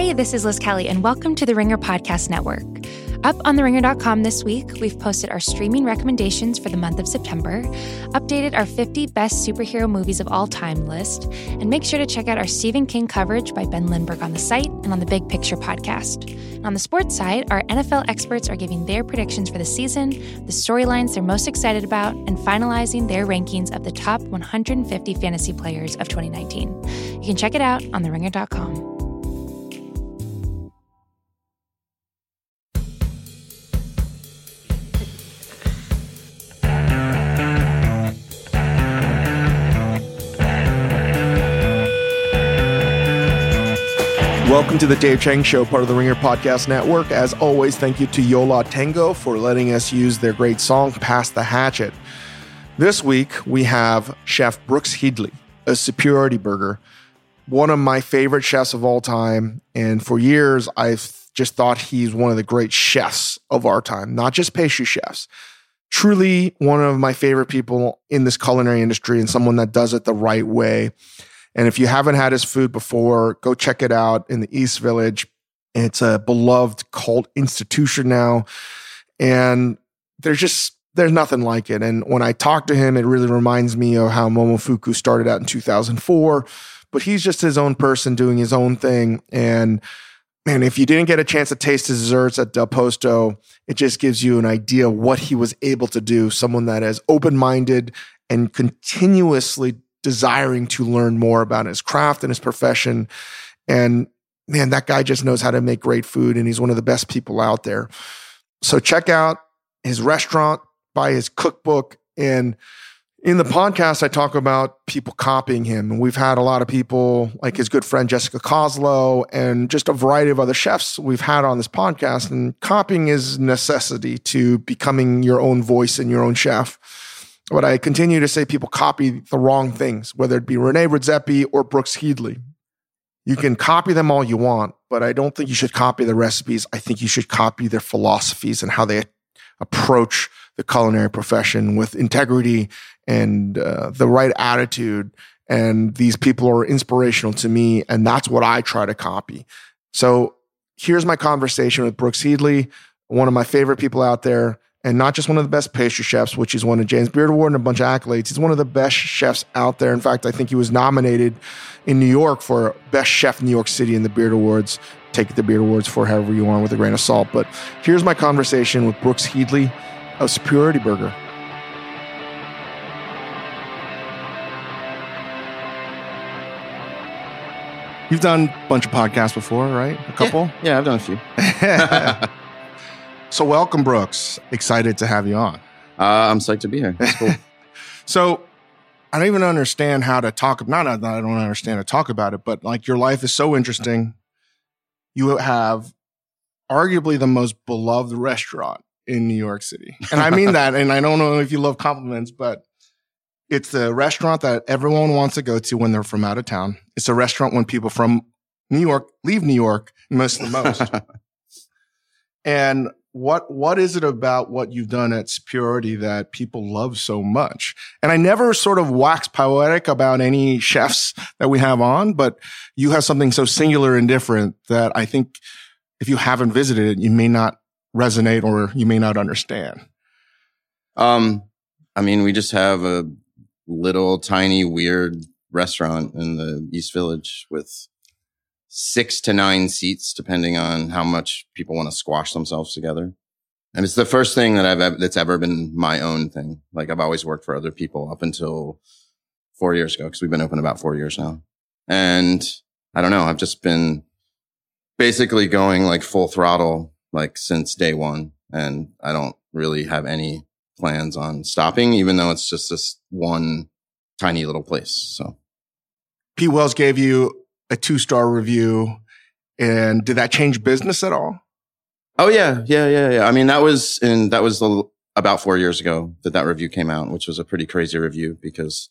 Hey, this is Liz Kelly, and welcome to the Ringer Podcast Network. Up on theringer.com this week, we've posted our streaming recommendations for the month of September, updated our 50 best superhero movies of all time list, and make sure to check out our Stephen King coverage by Ben Lindbergh on the site and on the Big Picture podcast. And on the sports side, our NFL experts are giving their predictions for the season, the storylines they're most excited about, and finalizing their rankings of the top 150 fantasy players of 2019. You can check it out on theringer.com. Welcome to the Dave Chang Show, part of the Ringer Podcast Network. As always, thank you to Yo La Tengo for letting us use their great song, Pass the Hatchet. This week, we have Chef Brooks Headley, a superiority burger, one of my favorite chefs of all time. And for years, I've just thought he's one of the great chefs of our time, not just pastry chefs. Truly one of my favorite people in this culinary industry and someone that does it the right way. And if you haven't had his food before, go check it out in the East Village. It's a beloved cult institution now. And there's just, there's nothing like it. And when I talk to him, it really reminds me of how Momofuku started out in 2004. But he's just his own person doing his own thing. And man, if you didn't get a chance to taste his desserts at Del Posto, it just gives you an idea what he was able to do. Someone that is open minded and continuously desiring to learn more about his craft and his profession. And man, that guy just knows how to make great food and he's one of the best people out there. So check out his restaurant, buy his cookbook. And in the podcast, I talk about people copying him. And we've had a lot of people like his good friend Jessica Koslow, and just a variety of other chefs we've had on this podcast. And copying is necessity to becoming your own voice and your own chef. But I continue to say people copy the wrong things, whether it be Rene Redzepi or Brooks Headley. You can copy them all you want, but I don't think you should copy the recipes. I think you should copy their philosophies and how they approach the culinary profession with integrity and uh, the right attitude. And these people are inspirational to me, and that's what I try to copy. So here's my conversation with Brooks Headley, one of my favorite people out there and not just one of the best pastry chefs, which is one of James Beard Award and a bunch of accolades. He's one of the best chefs out there. In fact, I think he was nominated in New York for Best Chef in New York City in the Beard Awards. Take the Beard Awards for however you want with a grain of salt. But here's my conversation with Brooks Headley of Superiority Burger. You've done a bunch of podcasts before, right? A couple? Yeah, yeah I've done a few. So, welcome, Brooks. Excited to have you on. Uh, I'm psyched to be here. Cool. so, I don't even understand how to talk. About not that I don't understand to talk about it, but like your life is so interesting. You have arguably the most beloved restaurant in New York City, and I mean that. And I don't know if you love compliments, but it's the restaurant that everyone wants to go to when they're from out of town. It's a restaurant when people from New York leave New York most the most. and what what is it about what you've done at Superiority that people love so much? And I never sort of wax poetic about any chefs that we have on, but you have something so singular and different that I think if you haven't visited it, you may not resonate or you may not understand. Um, I mean, we just have a little tiny weird restaurant in the East Village with six to nine seats, depending on how much people want to squash themselves together. And it's the first thing that I've, that's ever been my own thing. Like I've always worked for other people up until four years ago, because we've been open about four years now. And I don't know, I've just been basically going like full throttle, like since day one. And I don't really have any plans on stopping, even though it's just this one tiny little place. So Pete Wells gave you a two star review. And did that change business at all? Oh yeah, yeah, yeah, yeah. I mean, that was in that was about four years ago that that review came out, which was a pretty crazy review because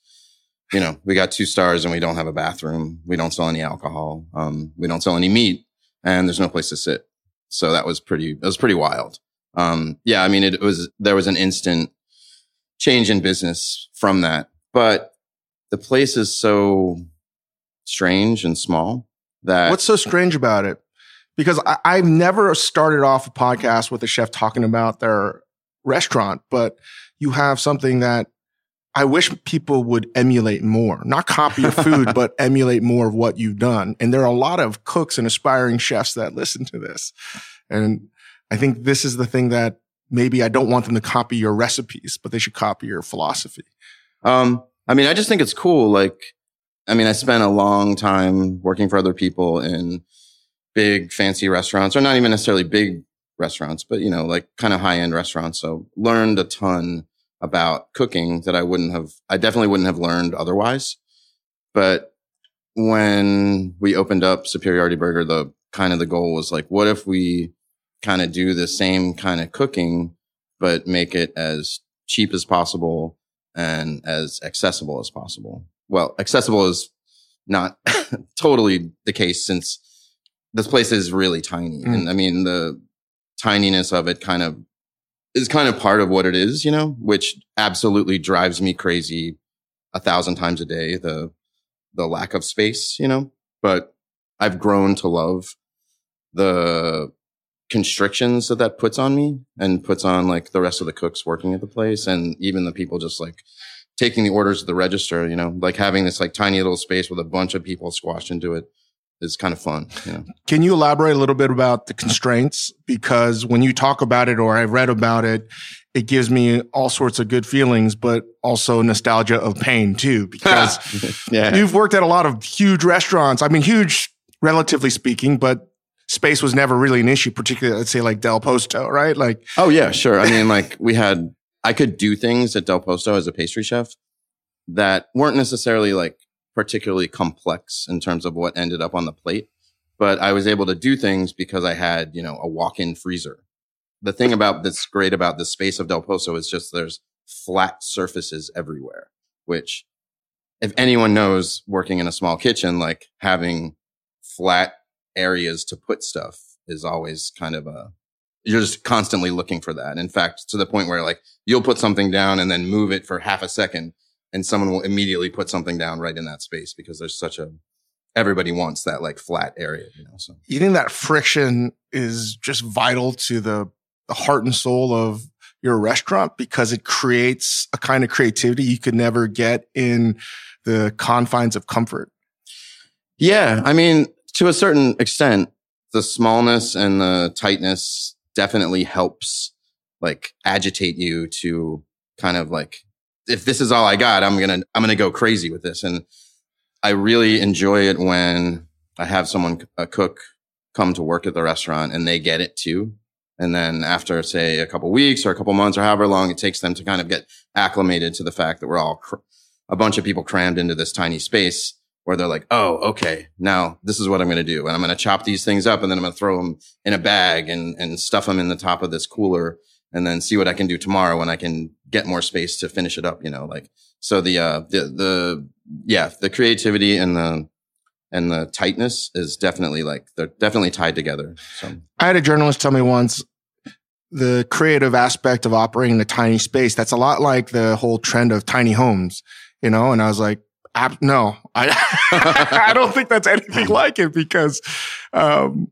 you know we got two stars and we don't have a bathroom, we don't sell any alcohol, um, we don't sell any meat, and there's no place to sit. So that was pretty. That was pretty wild. Um, yeah, I mean, it was there was an instant change in business from that, but the place is so strange and small that what's so strange about it because I, I've never started off a podcast with a chef talking about their restaurant, but you have something that I wish people would emulate more, not copy your food, but emulate more of what you've done. And there are a lot of cooks and aspiring chefs that listen to this. And I think this is the thing that maybe I don't want them to copy your recipes, but they should copy your philosophy. Um, I mean, I just think it's cool. Like, I mean, I spent a long time working for other people in big fancy restaurants or not even necessarily big restaurants, but you know, like kind of high end restaurants. So learned a ton about cooking that I wouldn't have, I definitely wouldn't have learned otherwise. But when we opened up Superiority Burger, the kind of the goal was like, what if we kind of do the same kind of cooking, but make it as cheap as possible and as accessible as possible? Well, accessible is not totally the case since this place is really tiny. Mm. And I mean, the tininess of it kind of is kind of part of what it is, you know, which absolutely drives me crazy a thousand times a day. The, the lack of space, you know, but I've grown to love the constrictions that that puts on me and puts on like the rest of the cooks working at the place and even the people just like taking the orders at the register, you know, like having this like tiny little space with a bunch of people squashed into it is kind of fun. You know? Can you elaborate a little bit about the constraints? Because when you talk about it or I've read about it, it gives me all sorts of good feelings, but also nostalgia of pain too, because yeah. you've worked at a lot of huge restaurants. I mean, huge, relatively speaking, but space was never really an issue, particularly, let's say like Del Posto, right? Like, oh yeah, sure. I mean, like we had, I could do things at Del Posto as a pastry chef that weren't necessarily like particularly complex in terms of what ended up on the plate, but I was able to do things because I had, you know, a walk-in freezer. The thing about that's great about the space of Del Posto is just there's flat surfaces everywhere, which if anyone knows working in a small kitchen, like having flat areas to put stuff is always kind of a, you're just constantly looking for that. In fact, to the point where like you'll put something down and then move it for half a second and someone will immediately put something down right in that space because there's such a everybody wants that like flat area you know so you think that friction is just vital to the, the heart and soul of your restaurant because it creates a kind of creativity you could never get in the confines of comfort yeah i mean to a certain extent the smallness and the tightness definitely helps like agitate you to kind of like if this is all I got, I'm to, I'm to go crazy with this. And I really enjoy it when I have someone, a cook come to work at the restaurant and they get it too. And then after say a couple weeks or a couple months or however long it takes them to kind of get acclimated to the fact that we're all cr- a bunch of people crammed into this tiny space where they're like, Oh, okay. Now this is what I'm going to do. And I'm going to chop these things up and then I'm going to throw them in a bag and, and stuff them in the top of this cooler and then see what I can do tomorrow when I can get more space to finish it up, you know, like, so the, uh, the, the, yeah, the creativity and the, and the tightness is definitely like, they're definitely tied together. So I had a journalist tell me once the creative aspect of operating in a tiny space. That's a lot like the whole trend of tiny homes, you know? And I was like, no, I, I don't think that's anything like it because, um,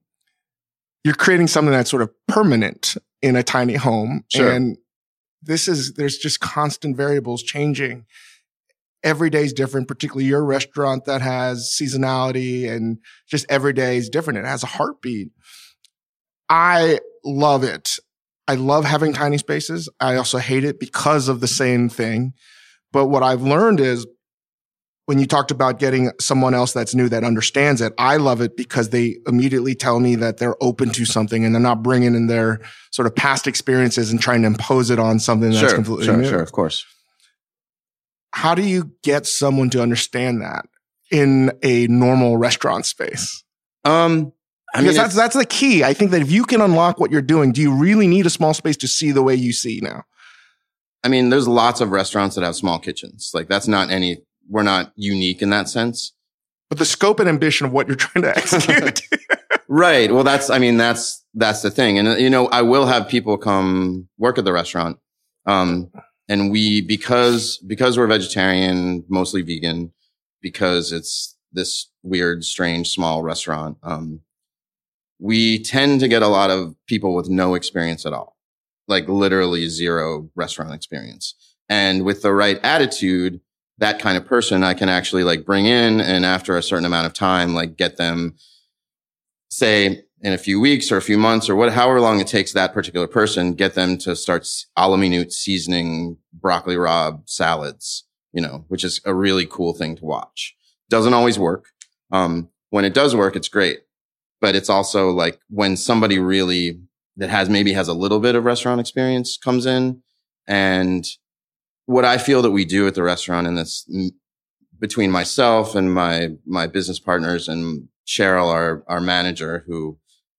you're creating something that's sort of permanent in a tiny home. Sure. And this is, there's just constant variables changing. Every day is different, particularly your restaurant that has seasonality and just every day is different. It has a heartbeat. I love it. I love having tiny spaces. I also hate it because of the same thing. But what I've learned is when you talked about getting someone else that's new that understands it, I love it because they immediately tell me that they're open to something and they're not bringing in their sort of past experiences and trying to impose it on something that's sure, completely sure, new. Sure, of course. How do you get someone to understand that in a normal restaurant space? Um, I because mean, that's that's the key. I think that if you can unlock what you're doing, do you really need a small space to see the way you see now? I mean, there's lots of restaurants that have small kitchens. Like that's not any we're not unique in that sense. But the scope and ambition of what you're trying to execute. right. Well, that's, I mean, that's, that's the thing. And, you know, I will have people come work at the restaurant. Um, and we, because, because we're vegetarian, mostly vegan, because it's this weird, strange, small restaurant, um, we tend to get a lot of people with no experience at all, like literally zero restaurant experience. And with the right attitude, that kind of person I can actually like bring in and after a certain amount of time, like get them say in a few weeks or a few months or what, however long it takes that particular person, get them to start a la minute seasoning broccoli rabe salads, you know, which is a really cool thing to watch. Doesn't always work. Um, when it does work, it's great, but it's also like when somebody really that has maybe has a little bit of restaurant experience comes in and what I feel that we do at the restaurant and this between myself and my, my business partners and Cheryl, our, our manager who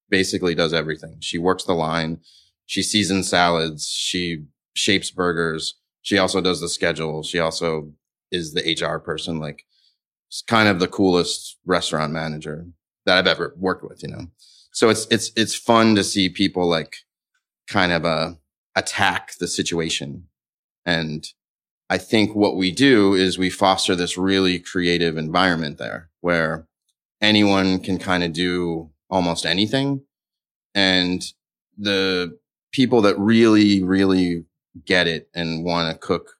basically does everything. She works the line. She seasons salads. She shapes burgers. She also does the schedule. She also is the HR person. Like kind of the coolest restaurant manager that I've ever worked with, you know? So it's, it's, it's fun to see people like kind of, uh, attack the situation and I think what we do is we foster this really creative environment there where anyone can kind of do almost anything. And the people that really, really get it and want to cook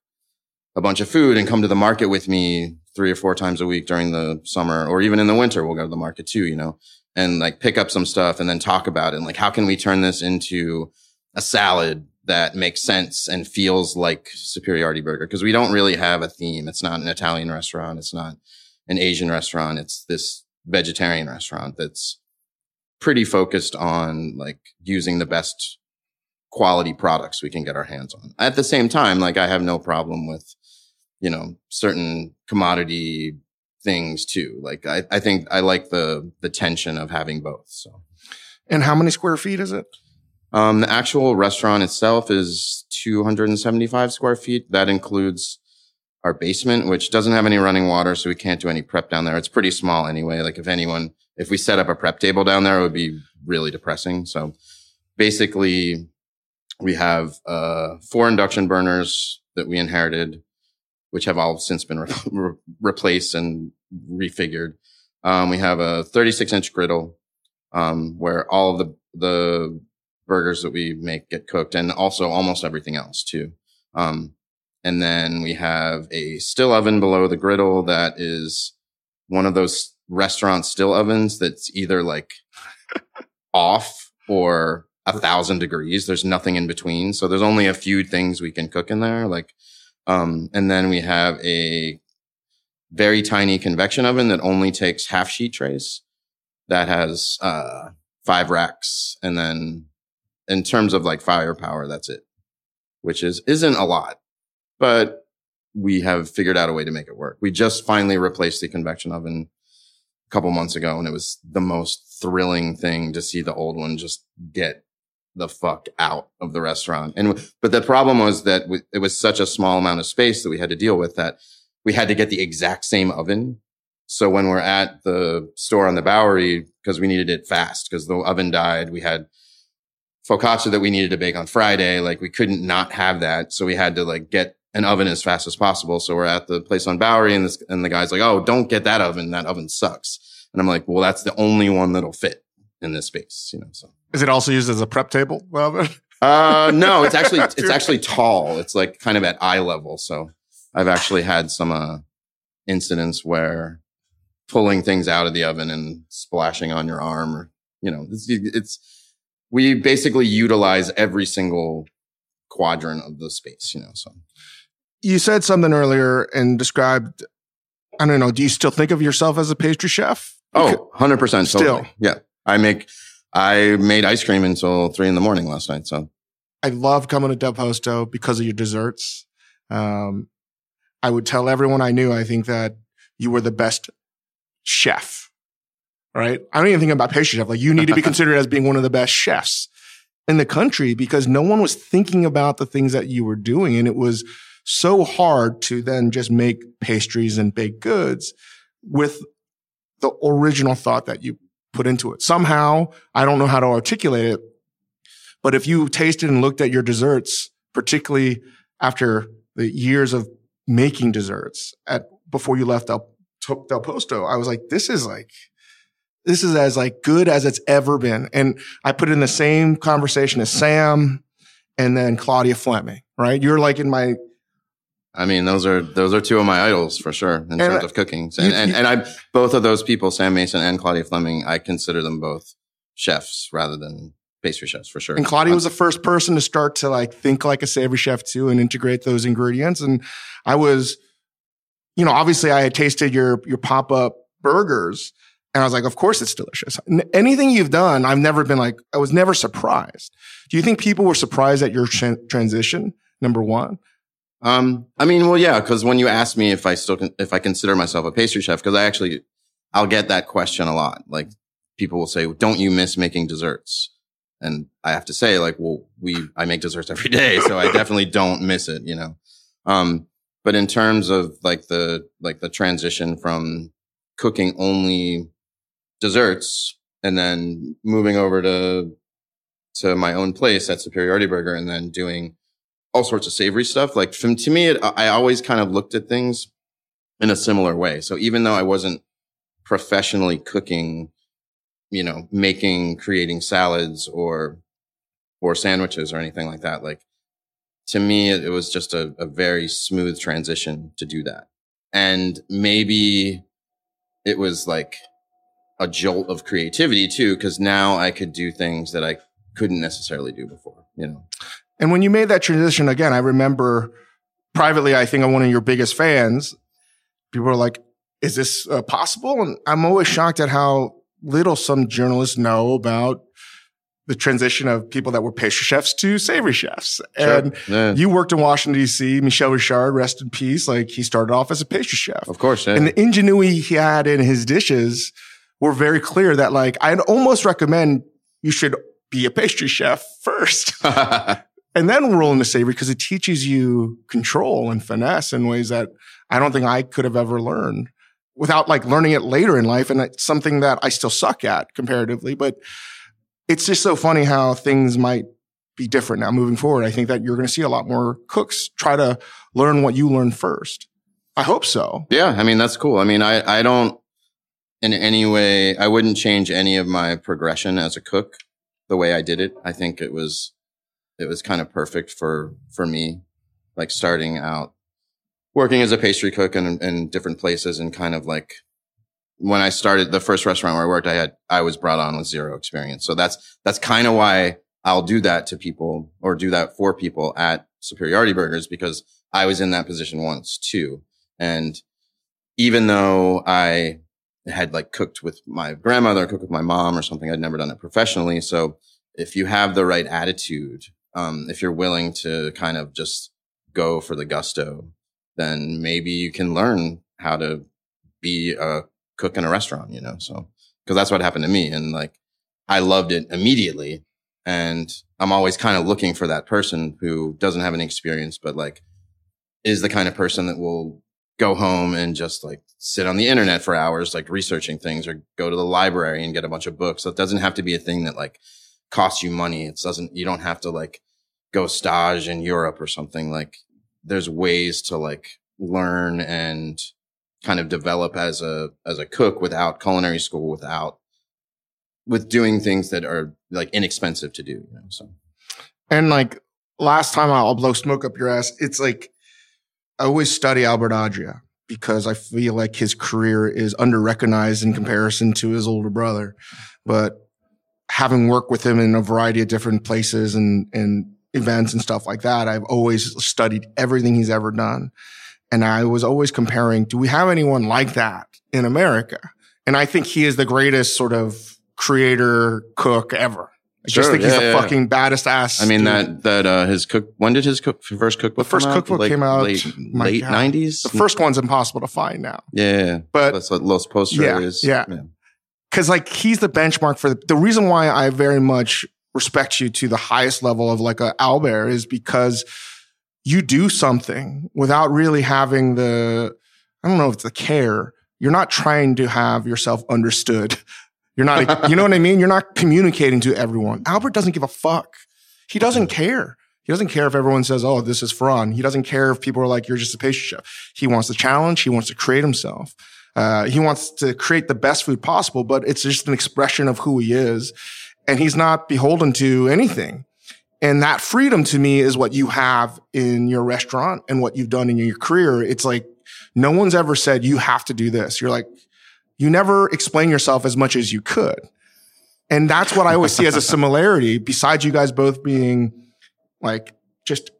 a bunch of food and come to the market with me three or four times a week during the summer or even in the winter, we'll go to the market too, you know, and like pick up some stuff and then talk about it. And like, how can we turn this into a salad that makes sense and feels like superiority burger because we don't really have a theme. It's not an Italian restaurant. It's not an Asian restaurant. It's this vegetarian restaurant that's pretty focused on like using the best quality products we can get our hands on. At the same time, like I have no problem with, you know, certain commodity things too. Like I, I think I like the, the tension of having both. So. And how many square feet is it? Um, the actual restaurant itself is 275 square feet. That includes our basement, which doesn't have any running water, so we can't do any prep down there. It's pretty small anyway. Like if anyone, if we set up a prep table down there, it would be really depressing. So basically, we have uh, four induction burners that we inherited, which have all since been re- re- replaced and refigured. Um, we have a 36 inch griddle, um, where all of the, the burgers that we make get cooked and also almost everything else too. Um, and then we have a still oven below the griddle that is one of those restaurant still ovens that's either like off or a thousand degrees. There's nothing in between. So there's only a few things we can cook in there. Like, um, and then we have a very tiny convection oven that only takes half sheet trays that has, uh, five racks and then in terms of like firepower, that's it, which is, isn't a lot, but we have figured out a way to make it work. We just finally replaced the convection oven a couple months ago and it was the most thrilling thing to see the old one just get the fuck out of the restaurant. And, but the problem was that it was such a small amount of space that we had to deal with that we had to get the exact same oven. So when we're at the store on the Bowery, because we needed it fast because the oven died, we had focaccia that we needed to bake on Friday. Like we couldn't not have that. So we had to like get an oven as fast as possible. So we're at the place on Bowery and this, and the guy's like, Oh, don't get that oven. That oven sucks. And I'm like, well, that's the only one that'll fit in this space, you know, so. Is it also used as a prep table oven? uh, no, it's actually, it's actually tall. It's like kind of at eye level. So I've actually had some, uh, incidents where pulling things out of the oven and splashing on your arm or, you know, it's, it's, we basically utilize every single quadrant of the space, you know, so. You said something earlier and described, I don't know, do you still think of yourself as a pastry chef? Oh, 100% Still. totally. Yeah. I make, I made ice cream until three in the morning last night. So I love coming to Del Posto because of your desserts. Um, I would tell everyone I knew, I think that you were the best chef right? I don't even think about pastry chef. Like you need to be considered as being one of the best chefs in the country because no one was thinking about the things that you were doing. And it was so hard to then just make pastries and baked goods with the original thought that you put into it. Somehow, I don't know how to articulate it, but if you tasted and looked at your desserts, particularly after the years of making desserts at before you left Del, Del Posto, I was like, this is like this is as like good as it's ever been. And I put it in the same conversation as Sam and then Claudia Fleming, right? You're like in my I mean, those are those are two of my idols for sure in terms I- of cooking. you- And, and you- and I both of those people, Sam Mason and Claudia Fleming, I consider them both chefs rather than pastry chefs for sure. And Claudia uh, was the first person to start to like think like a savory chef too and integrate those ingredients. And I was, you know, obviously I had tasted your your pop up burgers, and I was like, of course it's delicious. Anything you've done, I've never been like, I was never surprised. Do you think people were surprised at your tran- transition? Number one, Um, I mean, well, yeah, because when you ask me if I still if I consider myself a pastry chef, because I actually I'll get that question a lot. Like people will say, "Don't you miss making desserts?" And I have to say, like, well, we I make desserts every day, so I definitely don't miss it. You know. Um, but in terms of like the like the transition from cooking only desserts and then moving over to to my own place at Superiority Burger and then doing all sorts of savory stuff. Like from to me, it, I always kind of looked at things in a similar way. So even though I wasn't professionally cooking, you know, making, creating salads or, or sandwiches or anything like that, like to me, it, it was just a, a very smooth transition to do that. And maybe it was like a jolt of creativity too, because now I could do things that I couldn't necessarily do before, you know. and when you made that transition again, I remember privately, I think I'm one of your biggest fans. People are like, "Is this uh, possible?" And I'm always shocked at how little some journalists know about the transition of people that were pastry chefs to savory chefs. And yeah. you worked in Washington D.C. Michel Richard, rest in peace. Like he started off as a pastry chef, Of course, yeah. and the ingenuity he had in his dishes were very clear. That like I'd almost recommend you should be a pastry chef first and then roll into savory because it teaches you control and finesse in ways that I don't think I could have ever learned without like learning it later in life. And it's something that I still suck at comparatively, but it's just so funny how things might be different now moving forward. I think that you're going to see a lot more cooks try to learn what you learned first. I hope so. yeah, I mean that's cool. I mean, I I don't in any way I wouldn't change any of my progression as a cook the way I did it. I think it was it was kind of perfect for for me, like starting out working as a pastry cook in, in different places and kind of like when I started the first restaurant where I worked, I had I was brought on with zero experience. So that's that's kind of why I'll do that to people or do that for people at Superiority Burgers because I was in that position once too. And even though I had like cooked with my grandmother, cooked with my mom or something, I'd never done it professionally. So if you have the right attitude, um, if you're willing to kind of just go for the gusto, then maybe you can learn how to be a cook in a restaurant, you know? So, cause that's what happened to me. And like, I loved it immediately. And I'm always kind of looking for that person who doesn't have any experience, but like is the kind of person that will go home and just like sit on the internet for hours, like researching things or go to the library and get a bunch of books. So it doesn't have to be a thing that like costs you money. It doesn't, you don't have to like go stage in Europe or something. Like there's ways to like learn and kind of develop as a, as a cook without culinary school, without, with doing things that are like inexpensive to do, you know, so. And like last time I'll blow smoke up your ass. It's like I always study Albert Adria because I feel like his career is under recognized in comparison to his older brother. But having worked with him in a variety of different places and, and events and stuff like that, I've always studied everything he's ever done. And I was always comparing, do we have anyone like that in America? And I think he is the greatest sort of creator cook ever. I just Sure, think he's yeah, the yeah. fucking baddest ass. I mean dude. that that uh his cook when did his cook first cookbook The first cookbook came out, late late nineties The first one's impossible to find now. yeah But- that's what Los Postres Yeah, is yeah. Cause like he's the benchmark for the, the reason why I very much respect you to the highest level of like a Albert is because you do something without really having the, I don't know if it's the care. You're not trying to have yourself understood. You're not, you know what I mean? You're not communicating to everyone. Albert doesn't give a fuck. He doesn't care. He doesn't care if everyone says, Oh, this is fun. He doesn't care if people are like, you're just a pastry chef. He wants the challenge. He wants to create himself. Uh, he wants to create the best food possible, but it's just an expression of who he is. And he's not beholden to anything. And that freedom to me is what you have in your restaurant and what you've done in your career. It's like no one's ever said you have to do this. You're like, you never explain yourself as much as you could. And that's what I always see as a similarity, besides you guys both being like just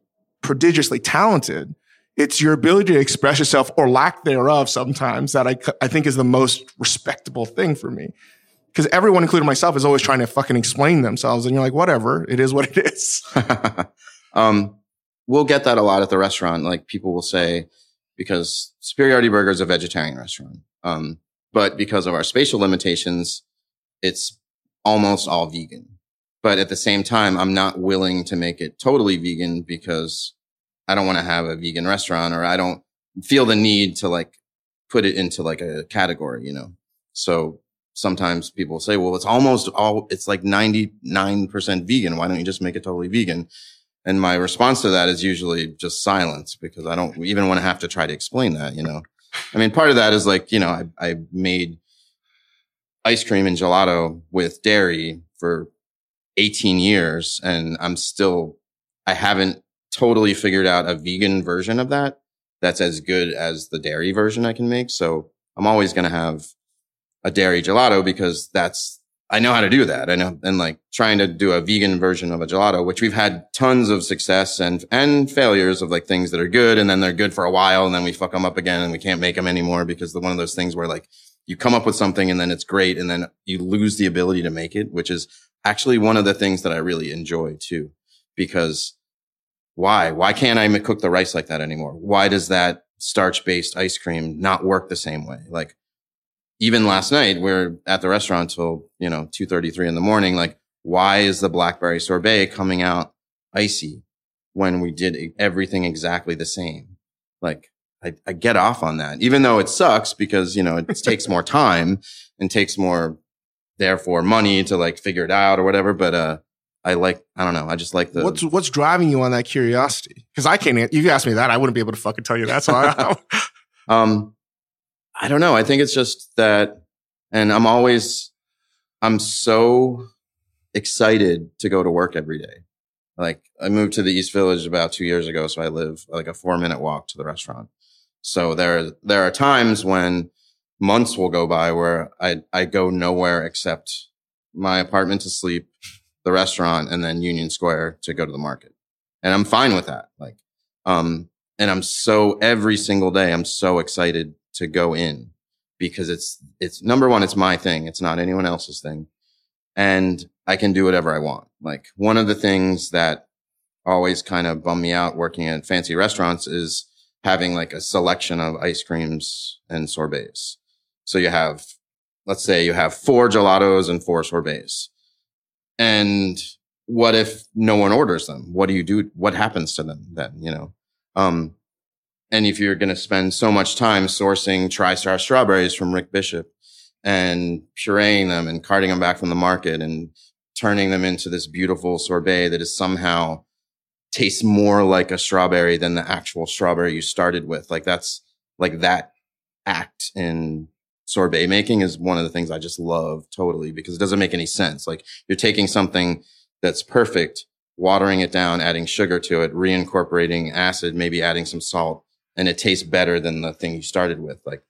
prodigiously talented. It's your ability to express yourself or lack thereof sometimes that I, I think is the most respectable thing for me. Because everyone, including myself, is always trying to fucking explain themselves. And you're like, whatever, it is what it is. um, we'll get that a lot at the restaurant. Like people will say, because Superiority Burger is a vegetarian restaurant. Um, but because of our spatial limitations, it's almost all vegan. But at the same time, I'm not willing to make it totally vegan because I don't want to have a vegan restaurant or I don't feel the need to like put it into like a category, you know? So sometimes people say, well, it's almost all, it's like 99% vegan. Why don't you just make it totally vegan? And my response to that is usually just silence because I don't even want to have to try to explain that, you know? I mean, part of that is like, you know, I, I made ice cream and gelato with dairy for 18 years and I'm still, I haven't totally figured out a vegan version of that that's as good as the dairy version I can make. So I'm always going to have a dairy gelato because that's, I know how to do that. I know, and like trying to do a vegan version of a gelato, which we've had tons of success and, and failures of like things that are good. And then they're good for a while. And then we fuck them up again and we can't make them anymore because the one of those things where like you come up with something and then it's great. And then you lose the ability to make it, which is actually one of the things that I really enjoy too, because why? Why can't I cook the rice like that anymore? Why does that starch based ice cream not work the same way? Like even last night, we're at the restaurant till, you know, 2.33 in the morning. Like, why is the blackberry sorbet coming out icy when we did everything exactly the same? Like, I, I get off on that, even though it sucks because, you know, it takes more time and takes more, therefore money to like figure it out or whatever. But, uh, I like, I don't know. I just like the. What's, what's driving you on that curiosity? Cause I can't, if you ask me that, I wouldn't be able to fucking tell you that. So I, um, I don't know. I think it's just that, and I'm always, I'm so excited to go to work every day. Like I moved to the East Village about two years ago, so I live like a four minute walk to the restaurant. So there, there are times when months will go by where I, I go nowhere except my apartment to sleep, the restaurant, and then Union Square to go to the market. And I'm fine with that. Like, um, and I'm so every single day, I'm so excited to go in because it's, it's number one, it's my thing. It's not anyone else's thing. And I can do whatever I want. Like one of the things that always kind of bum me out working at fancy restaurants is having like a selection of ice creams and sorbets. So you have, let's say you have four gelatos and four sorbets. And what if no one orders them? What do you do? What happens to them then? You know, um, and if you're going to spend so much time sourcing TriStar strawberries from Rick Bishop and pureeing them and carting them back from the market and turning them into this beautiful sorbet that is somehow tastes more like a strawberry than the actual strawberry you started with. Like that's like that act in sorbet making is one of the things I just love totally because it doesn't make any sense. Like you're taking something that's perfect, watering it down, adding sugar to it, reincorporating acid, maybe adding some salt and it tastes better than the thing you started with. Like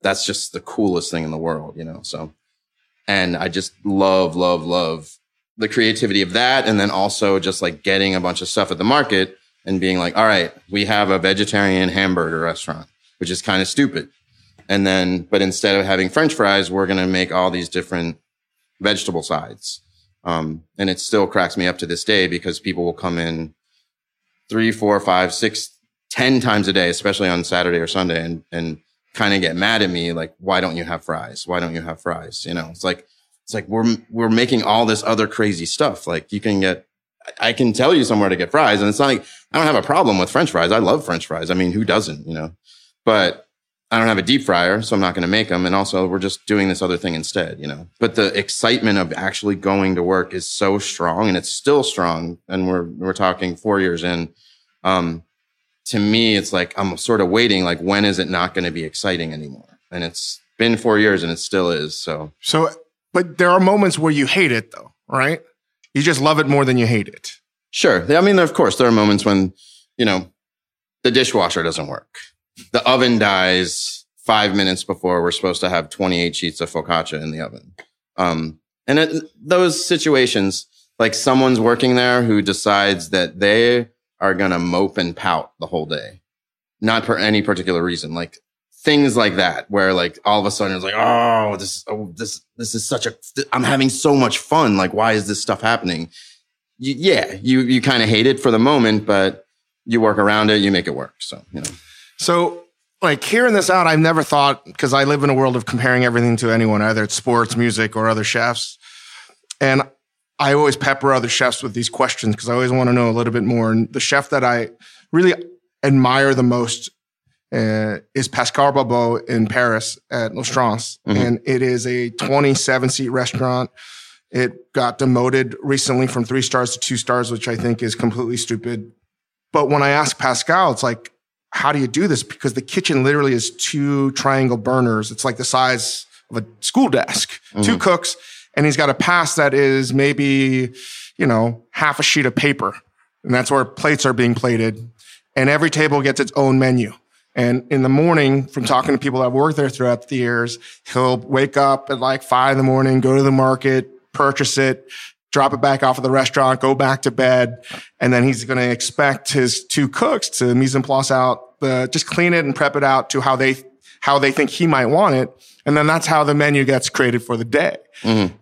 that's just the coolest thing in the world, you know? So, and I just love, love, love the creativity of that. And then also just like getting a bunch of stuff at the market and being like, all right, we have a vegetarian hamburger restaurant, which is kind of stupid. And then, but instead of having French fries, we're going to make all these different vegetable sides. Um, and it still cracks me up to this day because people will come in three, four, five, six 10 times a day, especially on Saturday or Sunday and, and kind of get mad at me. Like, why don't you have fries? Why don't you have fries? You know, it's like, it's like we're, we're making all this other crazy stuff. Like you can get, I can tell you somewhere to get fries and it's not like I don't have a problem with French fries. I love French fries. I mean, who doesn't, you know, but I don't have a deep fryer, so I'm not going to make them. And also we're just doing this other thing instead, you know, but the excitement of actually going to work is so strong and it's still strong. And we're, we're talking four years in. Um, to me, it's like I'm sort of waiting, like, when is it not going to be exciting anymore? and it's been four years and it still is. So, So, but there are moments where you hate it though, right? You just love it more than you hate it. sure. I mean, of course, there are moments when, you know, the dishwasher doesn't work. The oven dies five minutes before we're supposed to have 28 sheets of focaccia in the oven. Um, and it, those situations, like someone's working there who decides that they are going to mope and pout the whole day, not for any particular reason. Like things like that, where like all of a sudden it's like, oh, this, oh, this, this is such a, I'm having so much fun. Like, why is this stuff happening? Yeah, you, you kind of hate it for the moment, but you work around it, you make it work. So, you know, So, like hearing this out, I've never thought because I live in a world of comparing everything to anyone, either it's sports, music, or other chefs. And I always pepper other chefs with these questions because I always want to know a little bit more. And the chef that I really admire the most uh, is Pascal Barbot in Paris at L'Astrance. Mhm. And it is a 27 seat restaurant. It got demoted recently from three stars to two stars, which I think is completely stupid. But when I ask Pascal, it's like, how do you do this? Because the kitchen literally is two triangle burners. It's like the size of a school desk, two cooks, and he's got a pass that is maybe, you know, half a sheet of paper. And that's where plates are being plated. And every table gets its own menu. And in the morning, from talking to people that worked there throughout the years, he'll wake up at like five in the morning, go to the market, purchase it, drop it back off at the restaurant, go back to bed. And then he's going to expect his two cooks to mise en place out the, just clean it and prep it out to how they, how they think he might want it. And then that's how the menu gets created for the day. Mhm.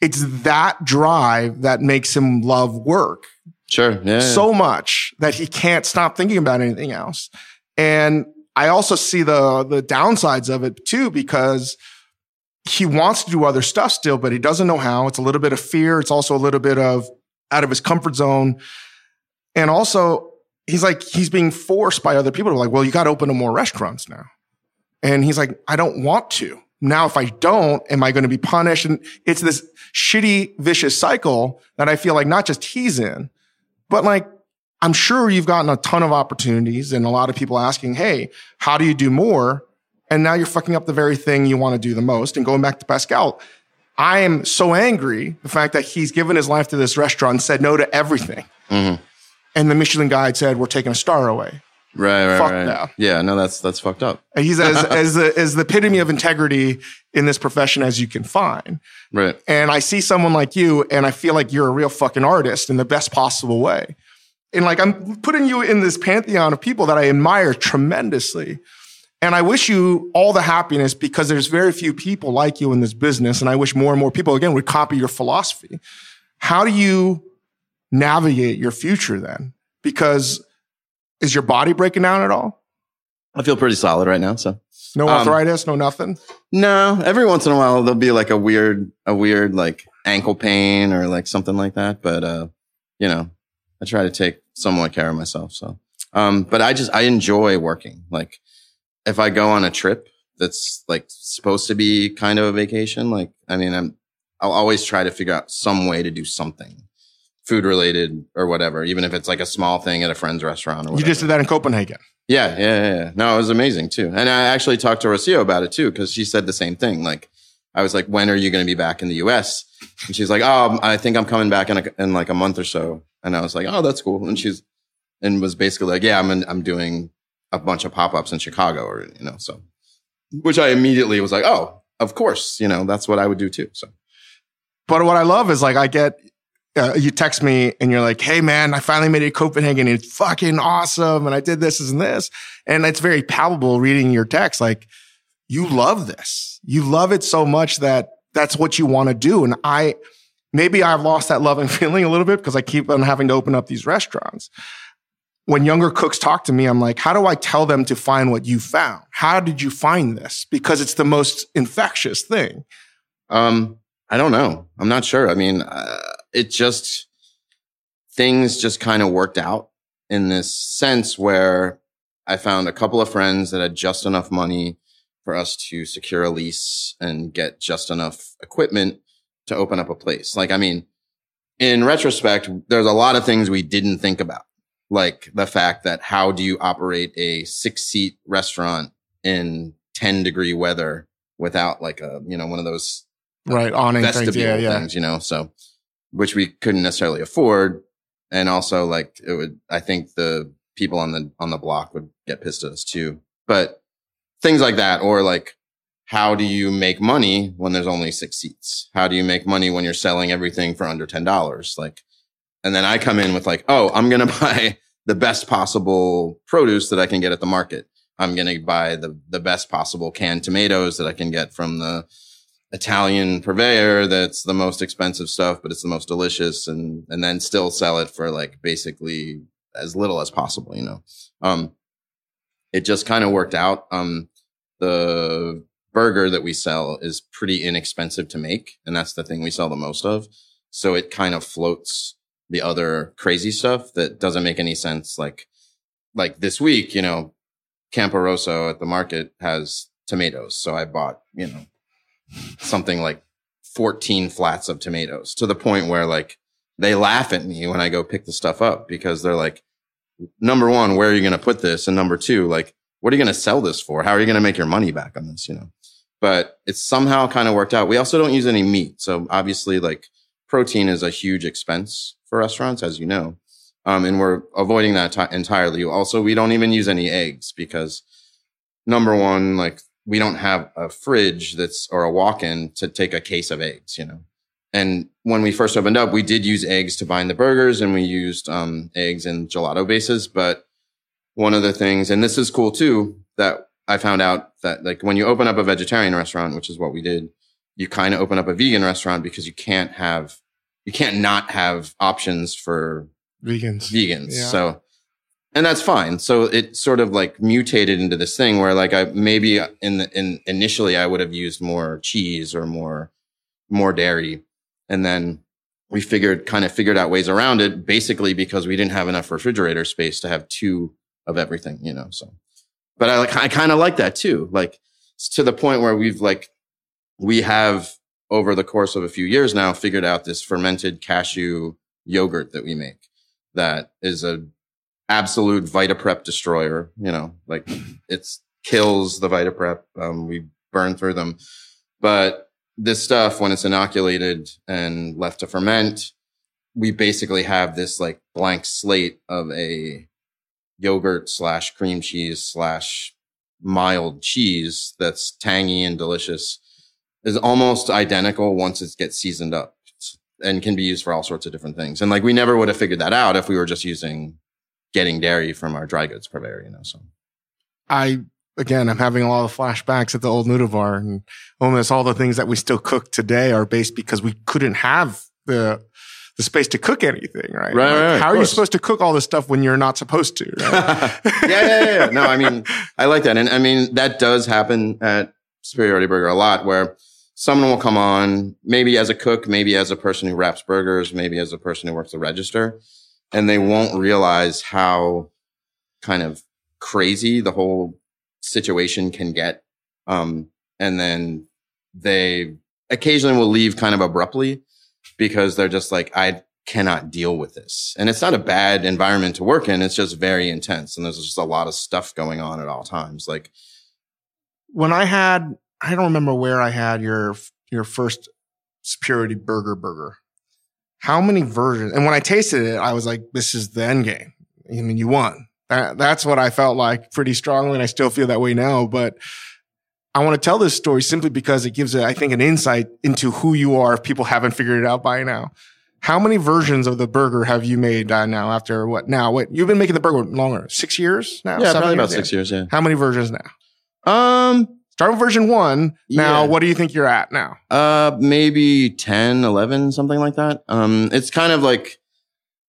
It's that drive that makes him love work sure. Yeah. so much that he can't stop thinking about anything else. And I also see the the downsides of it too because he wants to do other stuff still, but he doesn't know how. It's a little bit of fear. It's also a little bit of out of his comfort zone. And also, he's like, he's being forced by other people to like, well, you got to open up more restaurants now. And he's like, I don't want to. Now, if I don't, am I going to be punished? And it's this shitty, vicious cycle that I feel like not just he's in, but like, I'm sure you've gotten a ton of opportunities and a lot of people asking, Hey, how do you do more? And now you're fucking up the very thing you want to do the most. And going back to Pascal, I am so angry the fact that he's given his life to this restaurant and said no to everything. Mhm. And the Michelin guide said, we're taking a star away. Right. Right. Fuck right. Yeah. No, that's, that's fucked up. And he's as, as, the, as the epitome of integrity in this profession as you can find. Right. And I see someone like you and I feel like you're a real fucking artist in the best possible way. And like I'm putting you in this pantheon of people that I admire tremendously. And I wish you all the happiness because there's very few people like you in this business. And I wish more and more people, again, would copy your philosophy. How do you navigate your future then? Because is your body breaking down at all? I feel pretty solid right now. So No Um, arthritis, no nothing. no, every once in a while there'll be like a weird, a weird like ankle pain or like something like that. But, uh, you know, I try to take somewhat care of myself. So, um, but I just, I enjoy working. Like if I go on a trip that's like supposed to be kind of a vacation, like, I mean, I'm, I'll always try to figure out some way to do something food related or whatever, even if it's like a small thing at a friend's restaurant or You just did that in Copenhagen. Yeah, yeah, yeah, yeah. No, it was amazing too. And I actually talked to Rosio about it too, because she said the same thing. Like, I was like, when are you going to be back in the US? And she's like, oh, I think I'm coming back in, a, in like a month or so. And I was like, oh, that's cool. And she's, and was basically like, yeah, I'm, in, I'm doing a bunch of pop ups in Chicago or, you know, so, which I immediately was like, oh, of course, you know, that's what I would do too. So, But what I love is like I get uh, you text me and you're like, "Hey man, I finally made it to Copenhagen. It's fucking awesome, and I did this and this." And it's very palpable reading your text. Like you love this, you love it so much that that's what you want to do. And I maybe I've lost that love and feeling a little bit because I keep on having to open up these restaurants. When younger cooks talk to me, I'm like, how do I tell them to find what you found? How did you find this? Because it's the most infectious thing. Um, I don't know. I'm not sure. I mean, uh, it just things just kind of worked out in this sense where I found a couple of friends that had just enough money for us to secure a lease and get just enough equipment to open up a place. Like, I mean, in retrospect, there's a lot of things we didn't think about, like the fact that how do you operate a six seat restaurant in 10 degree weather without like a, you know, one of those uh, right awning things, yeah, yeah. things, you know, so which we couldn't necessarily afford. And also like it would, I think the people on the, on the block would get pissed at us too. But things like that, or like, how do you make money when there's only six seats? How do you make money when you're selling everything for under $10? Like, and then I come in with like, oh, I'm going to buy the best possible produce that I can get at the market. I'm going to buy the, the best possible canned tomatoes that I can get from the Italian purveyor. That's the most expensive stuff, but it's the most delicious and, and then still sell it for like basically as little as possible, you know? Um, it just kind of worked out. Um, the burger that we sell is pretty inexpensive to make. And that's the thing we sell the most of. So it kind of floats the other crazy stuff that doesn't make any sense. Like, like this week, you know, Campo Rosso at the market has tomatoes. So I bought, you know, something like 14 flats of tomatoes to the point where like they laugh at me when I go pick the stuff up because they're like, number one, where are you going to put this? And number two, like, what are you going to sell this for? How are you going to make your money back on this? You know, but it's somehow kind of worked out. We also don't use any meat. So obviously like protein is a huge expense for restaurants, as you know. Um, and we're avoiding that t- entirely. Also, we don't even use any eggs because number one, like we don't have a fridge that's or a walk-in to take a case of eggs, you know. And when we first opened up, we did use eggs to bind the burgers and we used um, eggs in gelato bases. But one of the things, and this is cool too, that I found out that like when you open up a vegetarian restaurant, which is what we did, you kind of open up a vegan restaurant because you can't have, you can't not have options for Vegans. vegans. Yeah. So, and that's fine. So it sort of like mutated into this thing where like I maybe in the, in initially I would have used more cheese or more, more dairy. And then we figured, kind of figured out ways around it basically because we didn't have enough refrigerator space to have two of everything, you know, so, but I like, I kind of like that too. Like to the point where we've like, we have over the course of a few years now figured out this fermented cashew yogurt that we make that is a absolute VitaPrep destroyer. You know, like it's kills the VitaPrep. Um, we burn through them, but this stuff when it's inoculated and left to ferment, we basically have this like blank slate of a yogurt slash cream cheese slash mild cheese that's tangy and delicious is almost identical once it gets seasoned up and can be used for all sorts of different things. And like we never would have figured that out if we were just using getting dairy from our dry goods purveyor, you know. So I again, I'm having a lot of flashbacks at the old noodle bar, and almost all the things that we still cook today are based because we couldn't have the the space to cook anything, right? Right, right, right, how are you supposed to cook all this stuff when you're not supposed to? right? yeah, yeah, yeah, yeah. No, I mean, I like that. And I mean, that does happen at Superiority Burger a lot where someone will come on, maybe as a cook, maybe as a person who wraps burgers, maybe as a person who works the register, and they won't realize how kind of crazy the whole situation can get. Um, and then they occasionally will leave kind of abruptly because they're just like, I cannot deal with this. And it's not a bad environment to work in. It's just very intense. And there's just a lot of stuff going on at all times. Like, when I had, I don't remember where I had your your first Superiority Burger burger. How many versions? And when I tasted it, I was like, "This is the end game." I mean, you won. That, that's what I felt like pretty strongly, and I still feel that way now. But I want to tell this story simply because it gives, a, I think, an insight into who you are. If people haven't figured it out by now, how many versions of the burger have you made uh, now? After what? Now, what? You've been making the burger longer? Six years now? yeah, probably about six years. Yeah. How many versions now? Um, Start with version one. Now, Yeah. what do you think you're at now? Uh, maybe 10, 11, something like that. Um, it's kind of like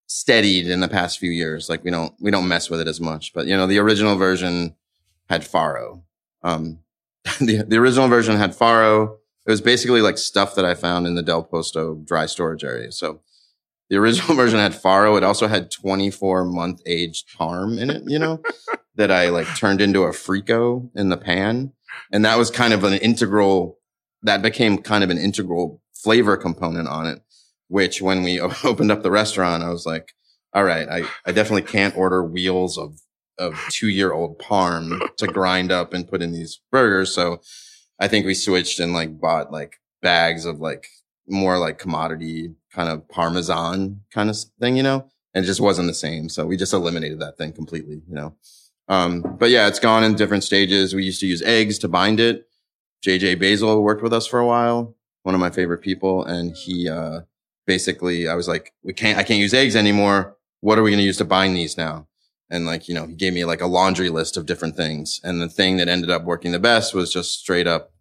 steadied in the past few years. Like we don't, we don't mess with it as much, but you know, the original version had farro. Um, the, the original version had farro. It was basically like stuff that I found in the Del Posto dry storage area. So the original version had farro. It also had 24 month aged parm in it, you know, that I like turned into a frico in the pan. And that was kind of an integral that became kind of an integral flavor component on it, which when we opened up the restaurant, I was like, all right, I, I definitely can't order wheels of of two year old parm to grind up and put in these burgers. So I think we switched and like bought like bags of like more like commodity kind of parmesan kind of thing, you know, and it just wasn't the same. So we just eliminated that thing completely, you know. Um, but yeah, it's gone in different stages. We used to use eggs to bind it. JJ Basil worked with us for a while, one of my favorite people. And he, uh, basically, I was like, we can't, I can't use eggs anymore. What are we going to use to bind these now? And like, you know, he gave me like a laundry list of different things. And the thing that ended up working the best was just straight up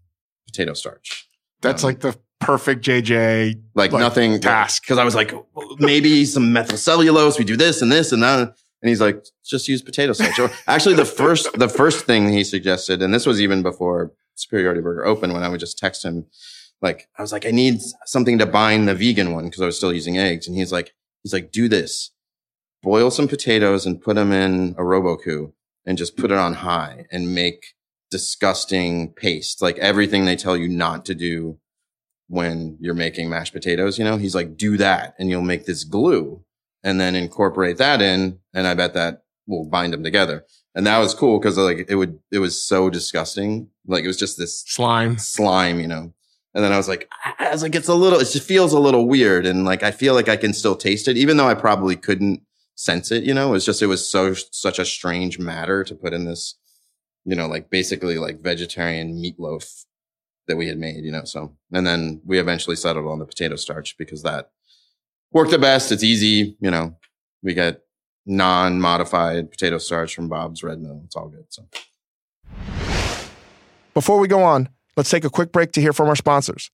potato starch. That's um, like the perfect JJ like, like nothing task. Cause I was like, maybe some methyl cellulose. We do this and this and that. And he's like, just use potato starch. actually, the first, the first thing he suggested, and this was even before Superiority Burger opened when I would just text him, like, I was like, I need something to bind the vegan one because I was still using eggs. And he's like, he's like, do this. Boil some potatoes and put them in a Robot and just put it on high and make disgusting paste, like everything they tell you not to do when you're making mashed potatoes. You know, he's like, do that and you'll make this glue and then incorporate that in. And I bet that will bind them together. And that was cool because like it would, it was so disgusting. Like it was just this slime, slime, you know. And then I was like, I was like, it's a little, it just feels a little weird. And like, I feel like I can still taste it, even though I probably couldn't sense it, you know, it's just, it was so, such a strange matter to put in this, you know, like basically like vegetarian meatloaf that we had made, you know, so, and then we eventually settled on the potato starch because that work the best. It's easy. You know, we get non-modified potato starch from Bob's Red Mill. It's all good. So before we go on, let's take a quick break to hear from our sponsors.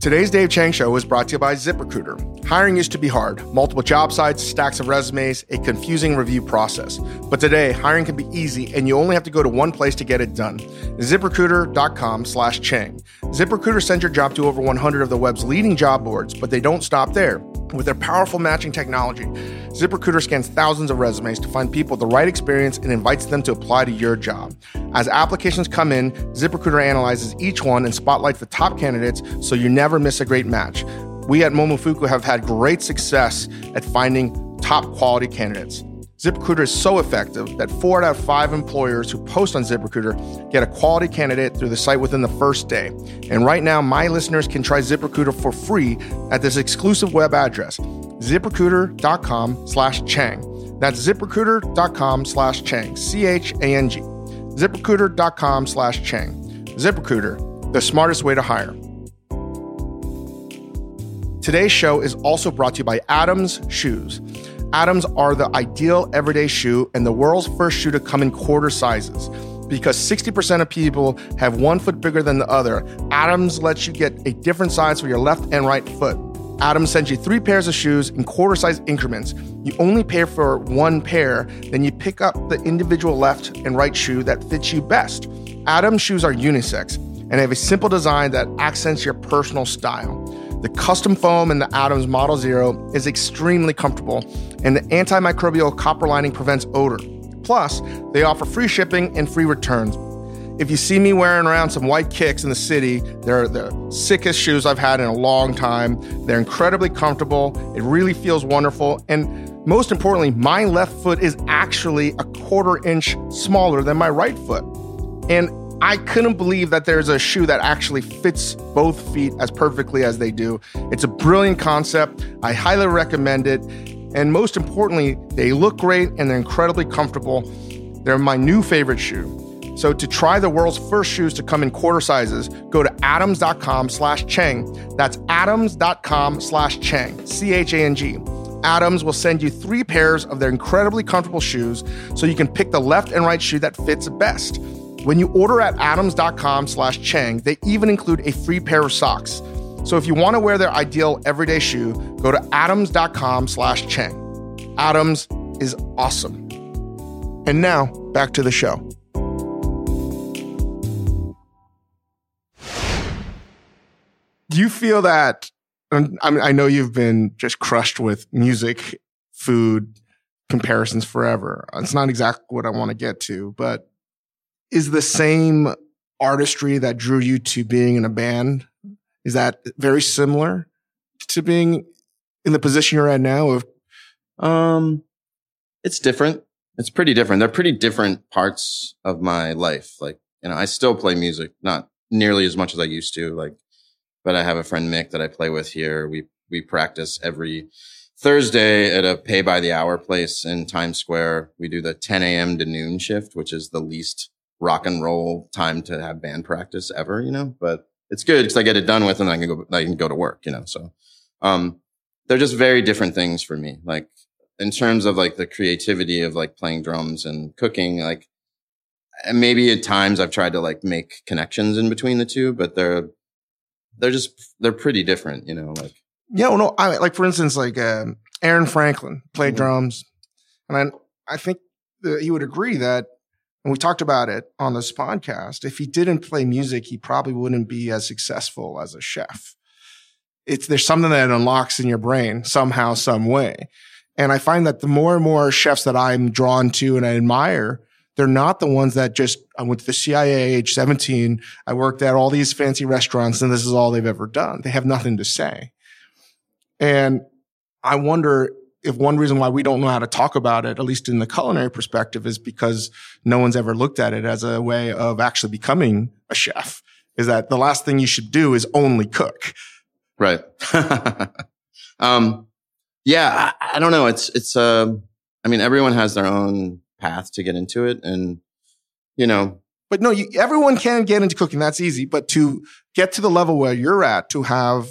Today's Dave Chang Show is brought to you by ZipRecruiter. Hiring used to be hard multiple job sites, stacks of resumes, a confusing review process. But today, hiring can be easy and you only have to go to one place to get it done ziprecruiter.com slash Chang. ZipRecruiter sends your job to over 100 of the web's leading job boards, but they don't stop there. With their powerful matching technology, ZipRecruiter scans thousands of resumes to find people with the right experience and invites them to apply to your job. As applications come in, ZipRecruiter analyzes each one and spotlights the top candidates so you never miss a great match. We at Momofuku have had great success at finding top quality candidates. ZipRecruiter is so effective that four out of five employers who post on ZipRecruiter get a quality candidate through the site within the first day. And right now, my listeners can try ZipRecruiter for free at this exclusive web address, ziprecruiter.com slash Chang. That's ziprecruiter.com slash Chang, C H A N G. ZipRecruiter.com slash Chang. ZipRecruiter, the smartest way to hire. Today's show is also brought to you by Atoms Shoes. Atoms are the ideal everyday shoe and the world's first shoe to come in quarter sizes. Because 60% of people have one foot bigger than the other, Atoms lets you get a different size for your left and right foot. Atoms sends you three pairs of shoes in quarter size increments. You only pay for one pair, then you pick up the individual left and right shoe that fits you best. Atoms shoes are unisex and have a simple design that accents your personal style. The custom foam in the Atoms Model Zero is extremely comfortable, and the antimicrobial copper lining prevents odor. Plus, they offer free shipping and free returns. If you see me wearing around some white kicks in the city, they're the sickest shoes I've had in a long time. They're incredibly comfortable. It really feels wonderful. And most importantly, my left foot is actually a quarter inch smaller than my right foot. And I couldn't believe that there's a shoe that actually fits both feet as perfectly as they do. It's a brilliant concept. I highly recommend it. And most importantly, they look great and they're incredibly comfortable. They're my new favorite shoe. So to try the world's first shoes to come in quarter sizes, go to atoms.com slash Chang. That's atoms.com slash Chang, C-H-A-N-G. Atoms will send you three pairs of their incredibly comfortable shoes so you can pick the left and right shoe that fits best. When you order at atoms.com slash Chang, they even include a free pair of socks. So if you want to wear their ideal everyday shoe, go to atoms.com slash Chang. Atoms is awesome. And now back to the show. Do you feel that? I mean, I know you've been just crushed with music, food comparisons forever. It's not exactly what I want to get to, but is the same artistry that drew you to being in a band? Is that very similar to being in the position you're at now? Of um, it's different. it's pretty different. They're pretty different parts of my life. Like, you know, I still play music, not nearly as much as I used to. Like, but I have a friend Mick that I play with here. We we practice every Thursday at a pay by the hour place in Times Square. We do the 10 a.m. to noon shift, which is the least rock and roll time to have band practice ever, you know, but it's good because I get it done with and I can go, I can go to work, you know, so, um, they're just very different things for me. Like in terms of like the creativity of like playing drums and cooking, like maybe at times I've tried to like make connections in between the two, but they're, they're just, they're pretty different, you know, like. Yeah, well, no, I like for instance, like um, Aaron Franklin played mm-hmm. drums, and I, I think that he would agree that, and we talked about it on this podcast. If he didn't play music, he probably wouldn't be as successful as a chef. It's there's something that unlocks in your brain somehow, some way, and I find that the more and more chefs that I'm drawn to and I admire, they're not the ones that just I went to the CIA age 17. I worked at all these fancy restaurants, and this is all they've ever done. They have nothing to say and I wonder if one reason why we don't know how to talk about it, at least in the culinary perspective, is because no one's ever looked at it as a way of actually becoming a chef. Is that the last thing you should do is only cook? Right. um, yeah, I, I, don't know. It's, it's, uh, I mean, everyone has their own path to get into it. And, you know, but no, you, everyone can get into cooking. That's easy. But to get to the level where you're at, to have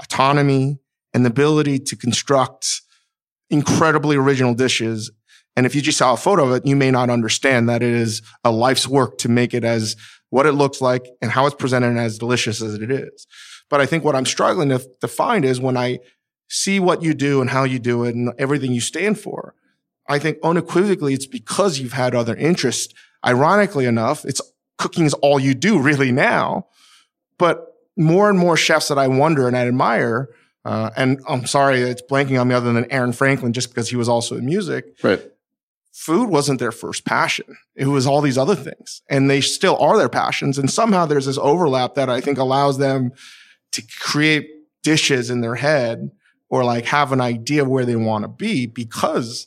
autonomy, and the ability to construct incredibly original dishes. And if you just saw a photo of it, you may not understand that it is a life's work to make it as what it looks like and how it's presented as delicious as it is. But I think what I'm struggling to, to find is when I see what you do and how you do it and everything you stand for, I think unequivocally it's because you've had other interests. Ironically enough, it's cooking is all you do really now. But more and more chefs that I wonder and I admire uh, and I'm sorry, it's blanking on me other than Aaron Franklin, just because he was also in music. Right. Food wasn't their first passion. It was all these other things and they still are their passions. And somehow there's this overlap that I think allows them to create dishes in their head or like have an idea of where they want to be because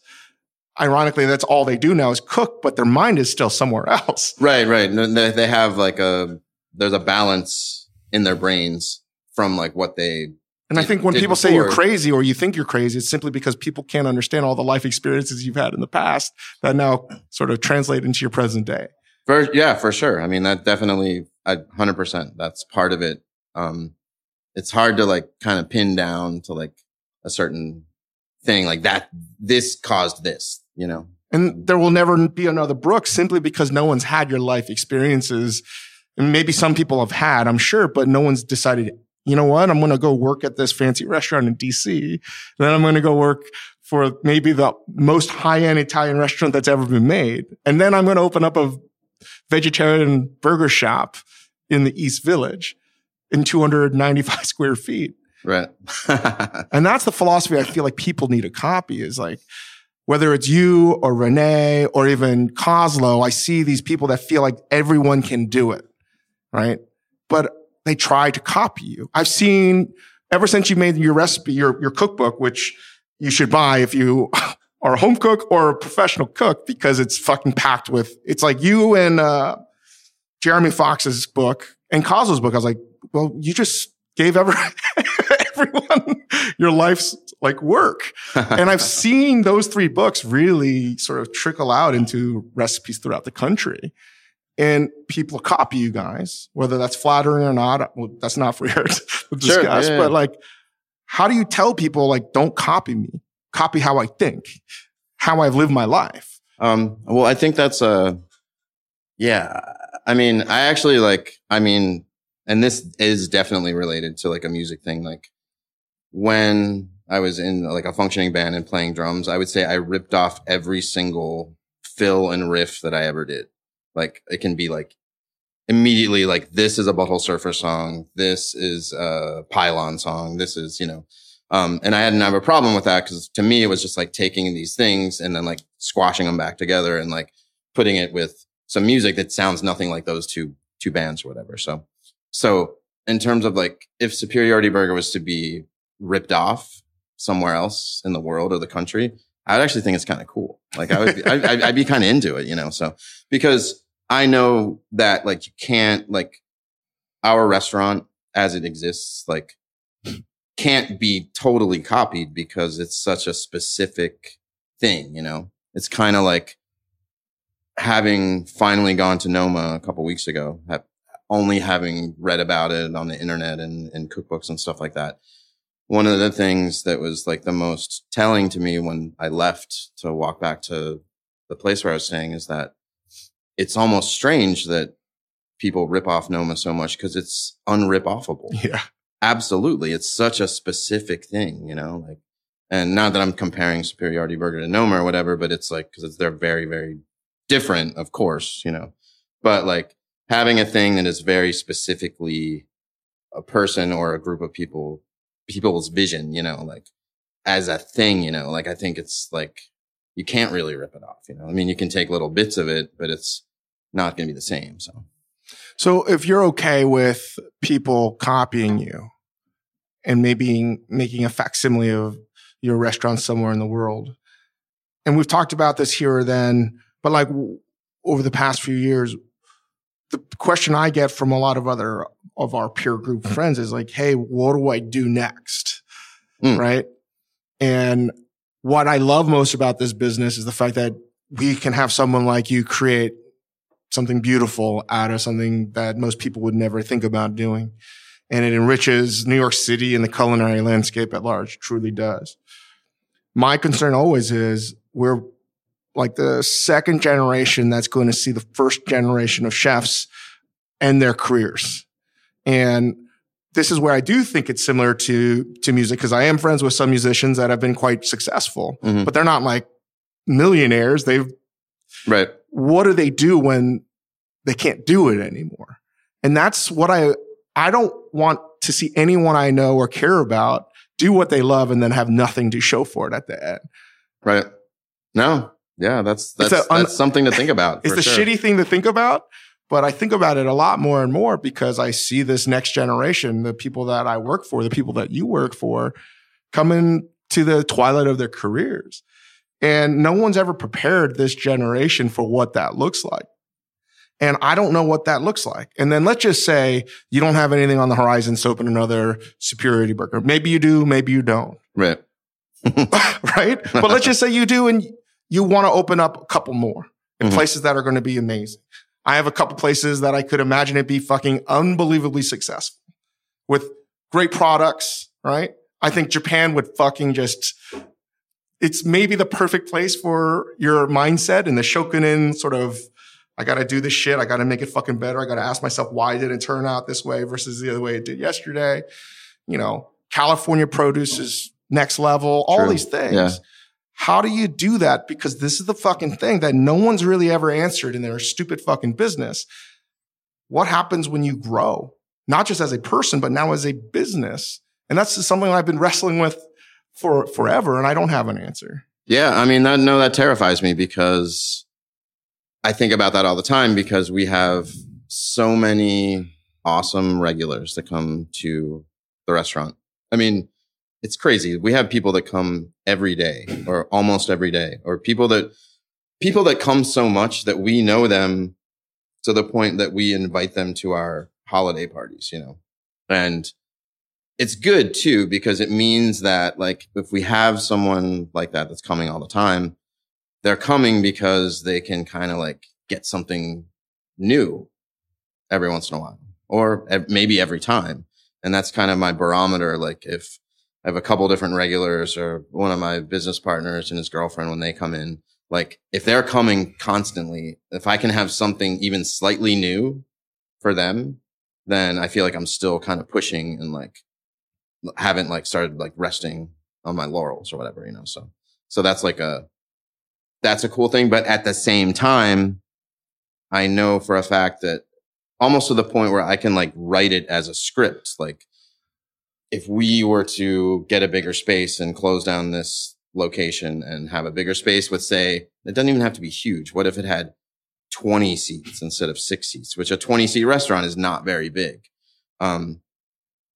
ironically, that's all they do now is cook, but their mind is still somewhere else. Right, right. They have like a, there's a balance in their brains from like what they and I think when people before. say you're crazy or you think you're crazy, it's simply because people can't understand all the life experiences you've had in the past that now sort of translate into your present day. For, yeah, for sure. I mean, that definitely, hundred percent. That's part of it. Um, it's hard to like kind of pin down to like a certain thing like that. This caused this, you know? And there will never be another Brooks simply because no one's had your life experiences. And maybe some people have had, I'm sure, but no one's decided you know what? I'm going to go work at this fancy restaurant in DC. Then I'm going to go work for maybe the most high end Italian restaurant that's ever been made. And then I'm going to open up a vegetarian burger shop in the East Village in 295 square feet. Right. and that's the philosophy I feel like people need to copy is like, whether it's you or René or even Koslow, I see these people that feel like everyone can do it. Right. But they try to copy you. I've seen ever since you made your recipe, your, your cookbook, which you should buy if you are a home cook or a professional cook because it's fucking packed with, it's like you and, uh, Jeremy Fox's book and Koslow's book. I was like, well, you just gave every, everyone your life's like work. and I've seen those three books really sort of trickle out into recipes throughout the country and people copy you guys, whether that's flattering or not. Well, that's not for here to discuss, sure, yeah, but like, how do you tell people like, don't copy me, copy how I think, how I've lived my life? Um, well, I think that's a, yeah. I mean, I actually like, I mean, and this is definitely related to like a music thing. Like when I was in like a functioning band and playing drums, I would say I ripped off every single fill and riff that I ever did. Like it can be like immediately like this is a butthole surfer song. This is a pylon song. This is, you know, um, and I hadn't have a problem with that because to me it was just like taking these things and then like squashing them back together and like putting it with some music that sounds nothing like those two two bands or whatever. So so in terms of like if Superiority Burger was to be ripped off somewhere else in the world or the country, I would actually think it's kind of cool. Like I would, be, I, I'd be kind of into it, you know. So because I know that like you can't like our restaurant as it exists, like can't be totally copied because it's such a specific thing, you know. It's kind of like having finally gone to Noma a couple weeks ago, have, only having read about it on the internet and, and cookbooks and stuff like that. One of the things that was like the most telling to me when I left to walk back to the place where I was staying is that it's almost strange that people rip off Noma so much because it's unrip offable. Yeah. Absolutely. It's such a specific thing, you know, like, and not that I'm comparing superiority burger to Noma or whatever, but it's like, cause it's, they're very, very different, of course, you know, but like having a thing that is very specifically a person or a group of people, people's vision, you know, like as a thing, you know, like I think it's like, you can't really rip it off, you know, I mean, you can take little bits of it, but it's not going to be the same. So. So if you're okay with people copying you and maybe making a facsimile of your restaurant somewhere in the world, and we've talked about this here or then, but like over the past few years, the question I get from a lot of other of our peer group friends is like, Hey, what do I do next? Mm. Right. And what I love most about this business is the fact that we can have someone like you create something beautiful out of something that most people would never think about doing. And it enriches New York City and the culinary landscape at large, truly does. My concern always is we're like the second generation that's going to see the first generation of chefs end their careers. And this is where I do think it's similar to, to music because I am friends with some musicians that have been quite successful, mm-hmm. but they're not like millionaires. They've right what do they do when they can't do it anymore? And that's what I, I don't want to see anyone I know or care about do what they love and then have nothing to show for it at the end. Right. No. Yeah. That's, that's, a, that's something to think about. It's a sure. shitty thing to think about, but I think about it a lot more and more because I see this next generation, the people that I work for, the people that you work for coming to the twilight of their careers. And no one's ever prepared this generation for what that looks like. And I don't know what that looks like. And then let's just say you don't have anything on the horizon to open another superiority burger. Maybe you do, maybe you don't. Right. right. But let's just say you do and you want to open up a couple more in mm-hmm. places that are going to be amazing. I have a couple places that I could imagine it be fucking unbelievably successful with great products, right? I think Japan would fucking just it's maybe the perfect place for your mindset and the shokunin sort of, I got to do this shit. I got to make it fucking better. I got to ask myself, why did it turn out this way versus the other way it did yesterday? You know, California produce is next level, all True. these things. Yeah. How do you do that? Because this is the fucking thing that no one's really ever answered in their stupid fucking business. What happens when you grow? Not just as a person, but now as a business. And that's something I've been wrestling with for forever and I don't have an answer. Yeah. I mean, that, no, that terrifies me because I think about that all the time because we have so many awesome regulars that come to the restaurant. I mean, it's crazy. We have people that come every day or almost every day or people that, people that come so much that we know them to the point that we invite them to our holiday parties, you know, and it's good too because it means that like if we have someone like that that's coming all the time, they're coming because they can kind of like get something new every once in a while or maybe every time. And that's kind of my barometer. Like if I have a couple different regulars or one of my business partners and his girlfriend, when they come in, like if they're coming constantly, if I can have something even slightly new for them, then I feel like I'm still kind of pushing and like haven't like started like resting on my laurels or whatever, you know. So, so that's like a, that's a cool thing. But at the same time, I know for a fact that almost to the point where I can like write it as a script. Like if we were to get a bigger space and close down this location and have a bigger space with say, it doesn't even have to be huge. What if it had 20 seats instead of six seats, which a 20 seat restaurant is not very big. Um,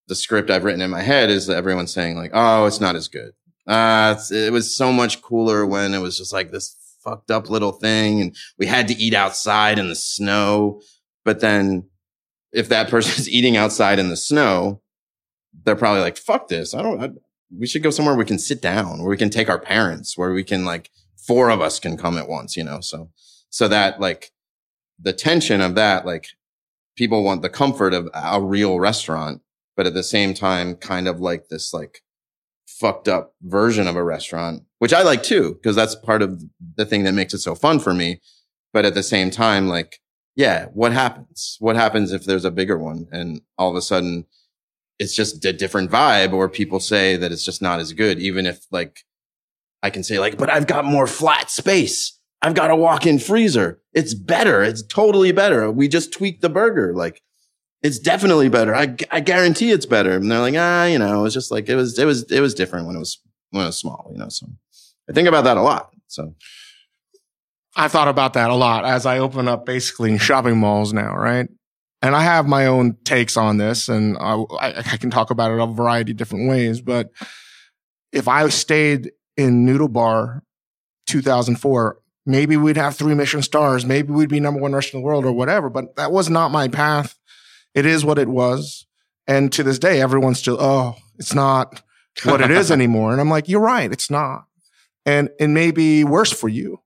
the script I've written in my head is that everyone's saying like, oh, it's not as good. Uh, it was so much cooler when it was just like this fucked up little thing and we had to eat outside in the snow. But then if that person's eating outside in the snow, they're probably like, fuck this. I don't, I, we should go somewhere we can sit down where we can take our parents, where we can like, four of us can come at once, you know? So, so that like the tension of that, like people want the comfort of a real restaurant, but at the same time, kind of like this, like fucked up version of a restaurant, which I like too, because that's part of the thing that makes it so fun for me. But at the same time, like, yeah, what happens? What happens if there's a bigger one and all of a sudden it's just a different vibe or people say that it's just not as good, even if like I can say like, but I've got more flat space. I've got a walk-in freezer. It's better. It's totally better. We just tweaked the burger. Like it's definitely better. I, I guarantee it's better. And they're like, ah, you know, it's just like, it was, it was, it was different when it was, when it was small, you know, so I think about that a lot. So I thought about that a lot as I open up basically shopping malls now, right? And I have my own takes on this and I, I can talk about it a variety of different ways. But if I stayed in Noodle Bar 2004, maybe we'd have three Michelin stars. Maybe we'd be number one restaurant in the world or whatever. But that was not my path. It is what it was. And to this day, everyone's still, oh, it's not what it is anymore. And I'm like, you're right. It's not. And it may be worse for you.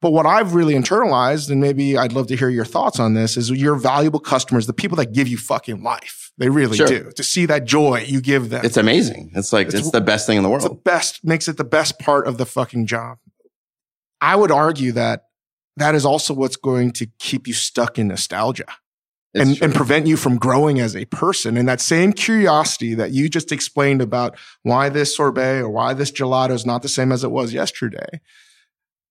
But what I've really internalized, and maybe I'd love to hear your thoughts on this, is your valuable customers, the people that give you fucking life. They really sure. do. To see that joy you give them. It's amazing. It's like, it's, it's the best thing in the world. It's the best, makes it the best part of the fucking job. I would argue that that is also what's going to keep you stuck in nostalgia. And, and, prevent you from growing as a person. And that same curiosity that you just explained about why this sorbet or why this gelato is not the same as it was yesterday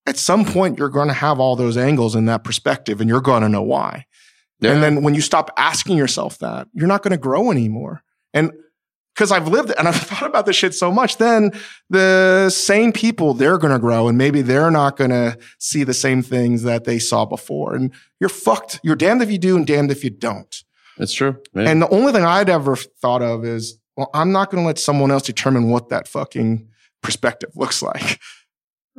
at some point you're going to have all those angles in that perspective and you're going to know why. Yeah. And then when you stop asking yourself that, you're not going to grow anymore. And because I've lived it and I've thought about this shit so much, then the same people, they're going to grow and maybe they're not going to see the same things that they saw before. And you're fucked. You're damned if you do and damned if you don't. That's true. Man. And the only thing I'd ever thought of is, well, I'm not going to let someone else determine what that fucking perspective looks like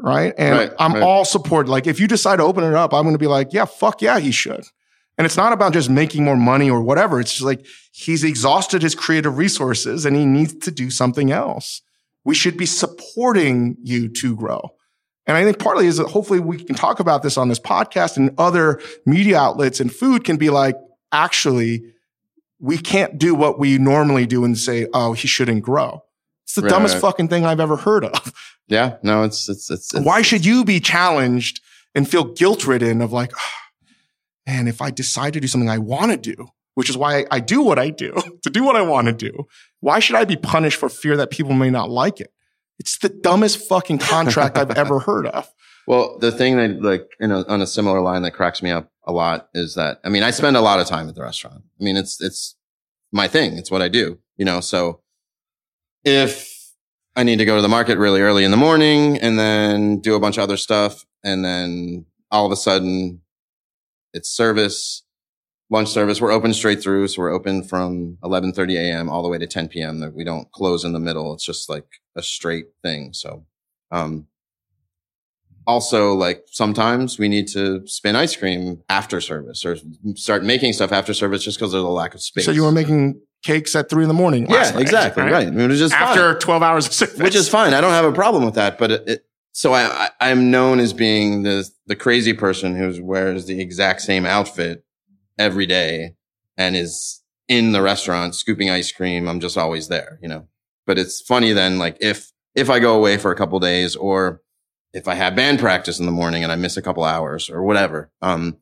right? And right, I'm right. all support. Like if you decide to open it up, I'm going to be like, yeah, fuck yeah, he should. And it's not about just making more money or whatever. It's just like he's exhausted his creative resources and he needs to do something else. We should be supporting you to grow. And I think partly is that hopefully we can talk about this on this podcast and other media outlets and food can be like, actually, we can't do what we normally do and say, oh, he shouldn't grow. It's the right, dumbest fucking thing I've ever heard of. Yeah, no, it's, it's, it's, it's why should you be challenged and feel guilt ridden of like, oh, man, if I decide to do something I want to do, which is why I do what I do to do what I want to do, why should I be punished for fear that people may not like it? It's the dumbest fucking contract I've ever heard of. Well, the thing that like, you know, on a similar line that cracks me up a lot is that, I mean, I spend a lot of time at the restaurant. I mean, it's, it's my thing. It's what I do, you know, so if I need to go to the market really early in the morning and then do a bunch of other stuff. And then all of a sudden it's service, lunch service. We're open straight through. So we're open from 1130 a.m. all the way to 10 p.m. We don't close in the middle. It's just like a straight thing. So, um, also like sometimes we need to spin ice cream after service or start making stuff after service just because there's a lack of space. So you were making cakes at three in the morning. Yeah, night, exactly. Right. right. I mean, just after fine. 12 hours of service. Which is fine. I don't have a problem with that. But it, it, so I, I, am known as being the, the crazy person who wears the exact same outfit every day and is in the restaurant scooping ice cream. I'm just always there, you know, but it's funny then, like if, if I go away for a couple days or if I have band practice in the morning and I miss a couple hours or whatever, um,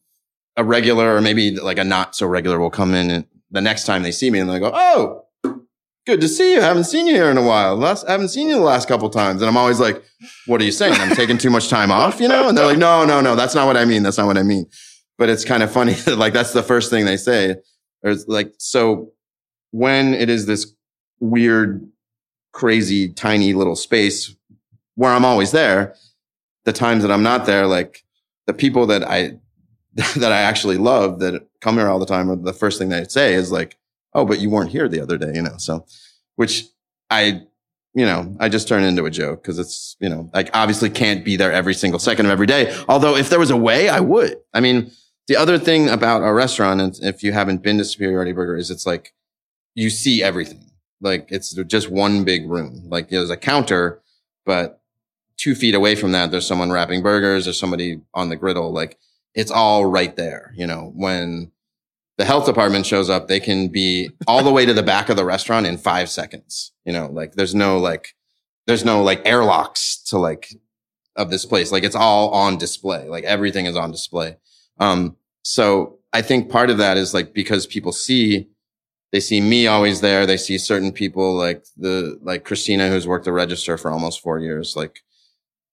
a regular or maybe like a not so regular will come in and the next time they see me and they go, Oh, good to see you. I Haven't seen you here in a while. Last, I haven't seen you the last couple times. And I'm always like, what are you saying? I'm taking too much time off, you know? And they're like, no, no, no, that's not what I mean. That's not what I mean. But it's kind of funny that like that's the first thing they say. It's like, so when it is this weird, crazy, tiny little space where I'm always there, the times that I'm not there, like the people that I that I actually love that come here all the time, the first thing they say is like, "Oh, but you weren't here the other day," you know. So, which I you know, I just turn into a joke because it's, you know, like obviously can't be there every single second of every day. Although if there was a way, I would. I mean, the other thing about a restaurant, and if you haven't been to Superiority Burger, is it's like you see everything. Like it's just one big room. Like there's a counter, but two feet away from that, there's someone wrapping burgers. There's somebody on the griddle. Like it's all right there. You know, when the health department shows up, they can be all the way to the back of the restaurant in five seconds. You know, like there's no like, there's no like airlocks to like of this place. Like it's all on display. Like everything is on display. Um, so I think part of that is like because people see, they see me always there. They see certain people like the, like Christina, who's worked the register for almost four years. Like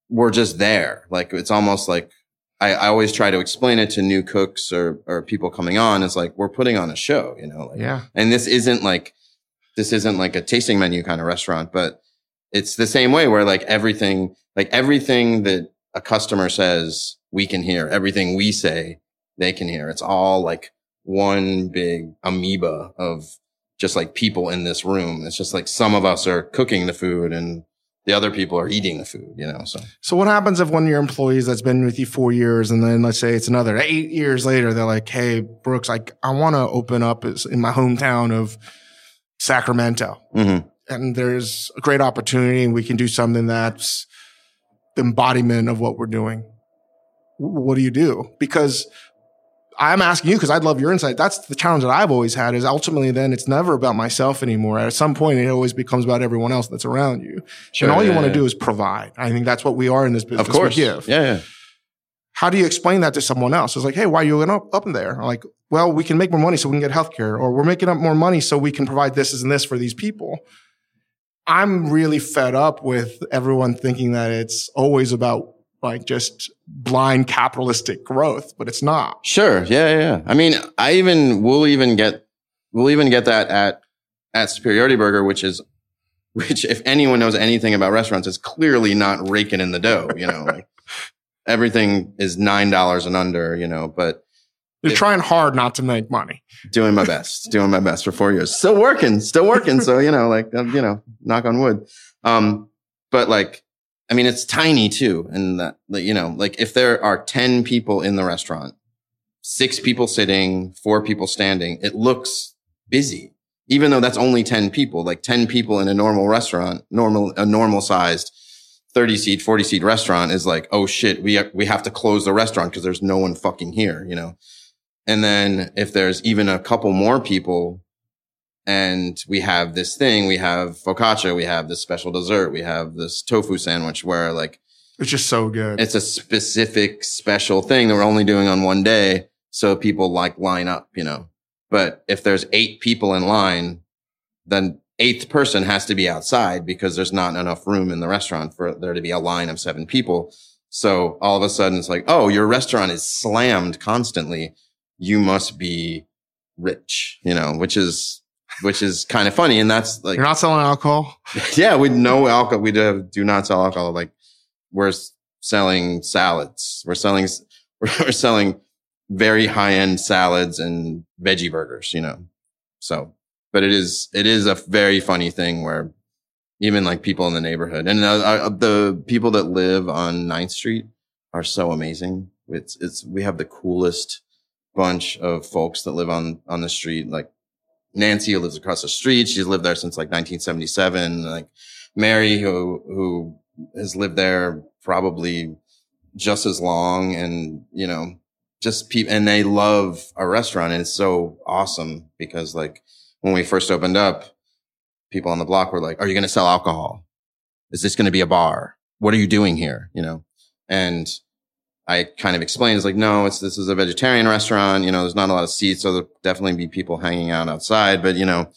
we're just there. Like it's almost like I, I, always try to explain it to new cooks or, or people coming on. It's like, we're putting on a show, you know, like, yeah. And this isn't like, this isn't like a tasting menu kind of restaurant, but it's the same way where like everything, like everything that a customer says, we can hear everything we say, they can hear. It's all like one big amoeba of just like people in this room. It's just like some of us are cooking the food and the other people are eating the food, you know. So, so what happens if one of your employees that's been with you four years, and then let's say it's another eight years later, they're like, "Hey, Brooks, like I want to open up in my hometown of Sacramento, mm-hmm. and there's a great opportunity, and we can do something that's the embodiment of what we're doing." What do you do? Because I'm asking you because I'd love your insight. That's the challenge that I've always had is ultimately then it's never about myself anymore. At some point, it always becomes about everyone else that's around you. Sure, and all you want to yeah. do is provide. I think that's what we are in this business. Of course. We give. Yeah, yeah. How do you explain that to someone else? It's like, hey, why are you going up, up in there? I'm like, well, we can make more money so we can get healthcare, or we're making up more money so we can provide this and this for these people. I'm really fed up with everyone thinking that it's always about like just blind capitalistic growth, but it's not. Sure. Yeah, yeah. I mean, I even we'll even get we'll even get that at at Superiority Burger, which is which if anyone knows anything about restaurants, is clearly not raking in the dough. You know, like everything is nine dollars and under. You know, but you're trying hard not to make money. Doing my best. doing my best for four years. Still working. Still working. so you know, like you know, knock on wood. Um, but like I mean, it's tiny too. And that, you know, like if there are 10 people in the restaurant, six people sitting, four people standing, it looks busy, even though that's only 10 people, like 10 people in a normal restaurant, normal, a normal sized 30 seat, 40 seat restaurant is like, oh shit, we, we have to close the restaurant because there's no one fucking here, you know? And then if there's even a couple more people and we have this thing, we have focaccia, we have this special dessert, we have this tofu sandwich where like it's just so good. It's a specific special thing that we're only doing on one day. So people like line up, you know. But if there's eight people in line, then eighth person has to be outside because there's not enough room in the restaurant for there to be a line of seven people. So all of a sudden it's like, oh, your restaurant is slammed constantly. You must be rich, you know, which is which is kind of funny. And that's like, you're not selling alcohol. yeah. We know alcohol. We do, do not sell alcohol. Like we're selling salads. We're selling, we're selling very high end salads and veggie burgers, you know? So, but it is, it is a very funny thing where even like people in the neighborhood and uh, uh, the people that live on 9th Street are so amazing. It's, it's, we have the coolest bunch of folks that live on, on the street. Like Nancy, who lives across the street, she's lived there since like 1977. Like Mary, who, who has lived there probably just as long and, you know, just people, and they love our restaurant. And it's so awesome because like when we first opened up, people on the block were like, are you going to sell alcohol? Is this going to be a bar? What are you doing here? You know, and I kind of explained, it's like, no, it's, this is a vegetarian restaurant. You know, there's not a lot of seats. So there'll definitely be people hanging out outside, but you know,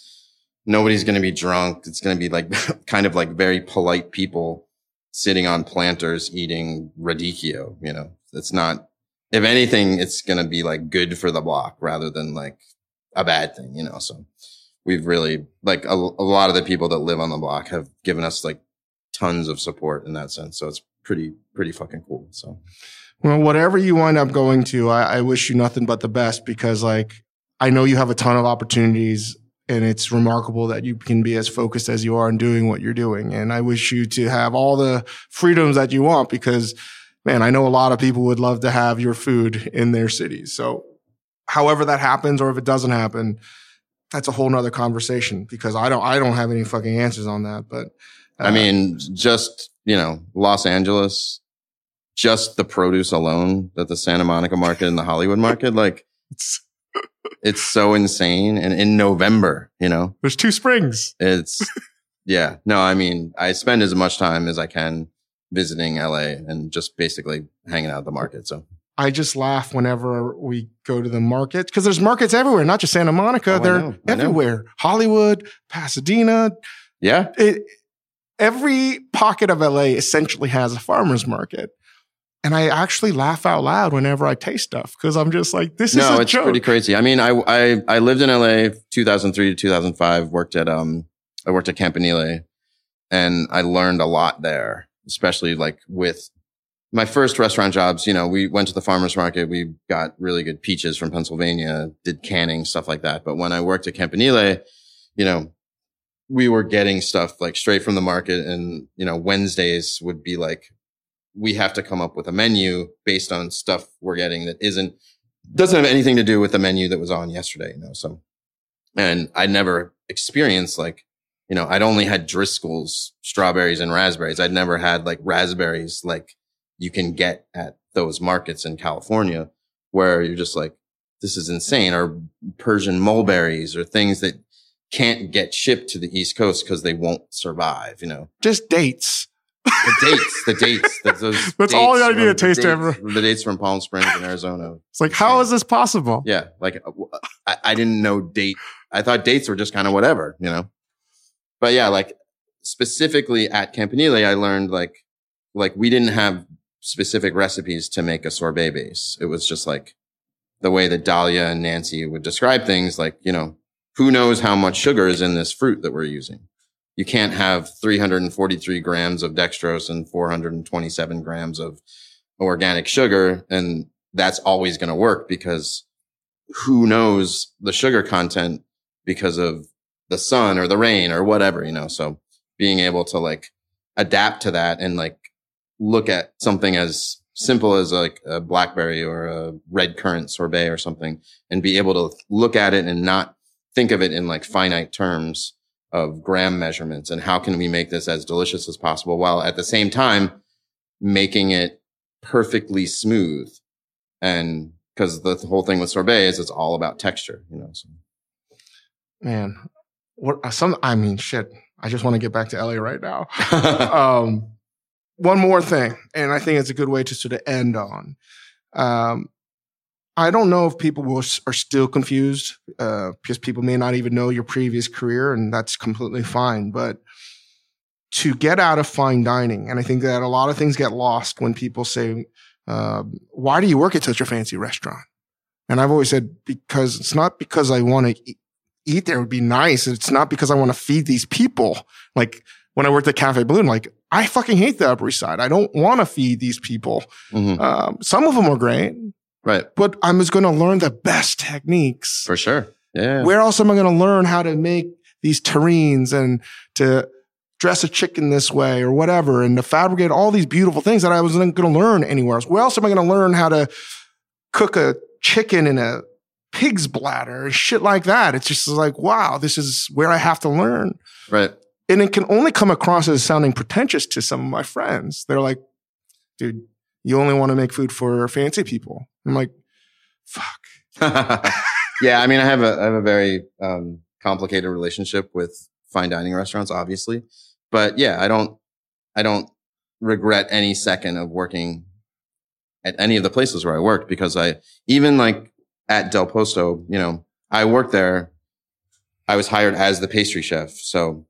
nobody's going to be drunk. It's going to be like kind of like very polite people sitting on planters eating radicchio. You know, it's not, if anything, it's going to be like good for the block rather than like a bad thing, you know? So we've really like a, a lot of the people that live on the block have given us like tons of support in that sense. So it's pretty, pretty fucking cool. So. Well, whatever you wind up going to, I, I wish you nothing but the best because like I know you have a ton of opportunities and it's remarkable that you can be as focused as you are in doing what you're doing. And I wish you to have all the freedoms that you want because, man, I know a lot of people would love to have your food in their cities. So, however that happens, or if it doesn't happen, that's a whole nother conversation because I don't, I don't have any fucking answers on that. But uh, I mean, just, you know, Los Angeles, just the produce alone that the Santa Monica market and the Hollywood market, like, it's it's so insane. And in November, you know, there's two springs. It's, yeah. No, I mean, I spend as much time as I can visiting LA and just basically hanging out at the market. So I just laugh whenever we go to the market because there's markets everywhere, not just Santa Monica. Oh, They're everywhere. Hollywood, Pasadena. Yeah. It, every pocket of LA essentially has a farmer's market. And I actually laugh out loud whenever I taste stuff because I'm just like, this no, is a it's joke. pretty crazy. I mean, I, I, I lived in LA 2003 to 2005, worked at, um, I worked at Campanile and I learned a lot there, especially like with my first restaurant jobs. You know, we went to the farmer's market. We got really good peaches from Pennsylvania, did canning, stuff like that. But when I worked at Campanile, you know, we were getting stuff like straight from the market and, you know, Wednesdays would be like we have to come up with a menu based on stuff we're getting that isn't doesn't have anything to do with the menu that was on yesterday, you know. So and I never experienced like, you know, I'd only had Driscoll's strawberries and raspberries. I'd never had like raspberries like you can get at those markets in California where you're just like, this is insane. Or Persian mulberries or things that can't get shipped to the East Coast because they won't survive, you know. Just dates the dates, the dates. The, those That's dates all you need to taste dates, ever. The dates from Palm Springs in Arizona. It's like, how is this possible? Yeah. Like uh, I, I didn't know date. I thought dates were just kind of whatever, you know? But yeah, like specifically at Campanile, I learned like, like we didn't have specific recipes to make a sorbet base. It was just like the way that Dahlia and Nancy would describe things like, you know, who knows how much sugar is in this fruit that we're using? You can't have 343 grams of dextrose and 427 grams of organic sugar. And that's always going to work because who knows the sugar content because of the sun or the rain or whatever, you know? So being able to like adapt to that and like look at something as simple as like a blackberry or a red currant sorbet or something and be able to look at it and not think of it in like finite terms of gram measurements and how can we make this as delicious as possible while at the same time making it perfectly smooth. And because the, whole thing with sorbet is it's all about texture, you know. So. Man, what uh, some, I mean, shit. I just want to get back to LA right now. um, one more thing, and I think it's a good way to sort of end on. Um, I don't know if people will, are still confused uh, because people may not even know your previous career, and that's completely fine. But to get out of fine dining, and I think that a lot of things get lost when people say, uh, "Why do you work at such a fancy restaurant?" And I've always said because it's not because I want to eat there; it would be nice. It's not because I want to feed these people. Like when I worked at Cafe Boulud, like I fucking hate the Upper East Side. I don't want to feed these people. Mm-hmm. Um, some of them are great. Right. But I'm just going to learn the best techniques. For sure. Yeah. Where else am I going to learn how to make these terrines and to dress a chicken this way or whatever and to fabricate all these beautiful things that I wasn't going to learn anywhere else? Where else am I going to learn how to cook a chicken in a pig's bladder shit like that? It's just like, wow, this is where I have to learn. Right. And it can only come across as sounding pretentious to some of my friends. They're like, dude, you only want to make food for fancy people. I'm like, fuck. yeah, I mean, I have a I have a very um, complicated relationship with fine dining restaurants, obviously, but yeah, I don't I don't regret any second of working at any of the places where I worked because I even like at Del Posto, you know, I worked there. I was hired as the pastry chef, so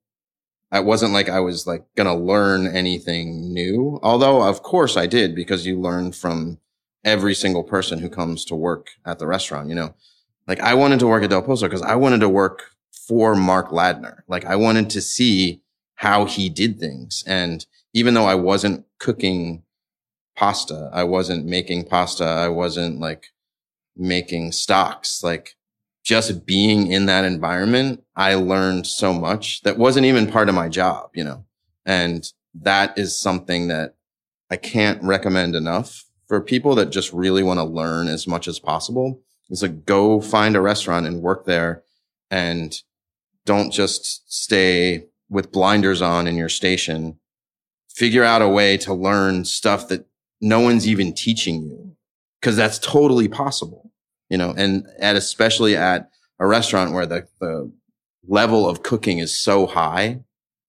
it wasn't like I was like gonna learn anything new. Although, of course, I did because you learn from every single person who comes to work at the restaurant, you know, like I wanted to work at Del Posto because I wanted to work for Mark Ladner. Like I wanted to see how he did things. And even though I wasn't cooking pasta, I wasn't making pasta, I wasn't like making stocks, like just being in that environment, I learned so much that wasn't even part of my job, you know, and that is something that I can't recommend enough for people that just really want to learn as much as possible. It's like go find a restaurant and work there and don't just stay with blinders on in your station. Figure out a way to learn stuff that no one's even teaching you because that's totally possible, you know, and at especially at a restaurant where the, the level of cooking is so high,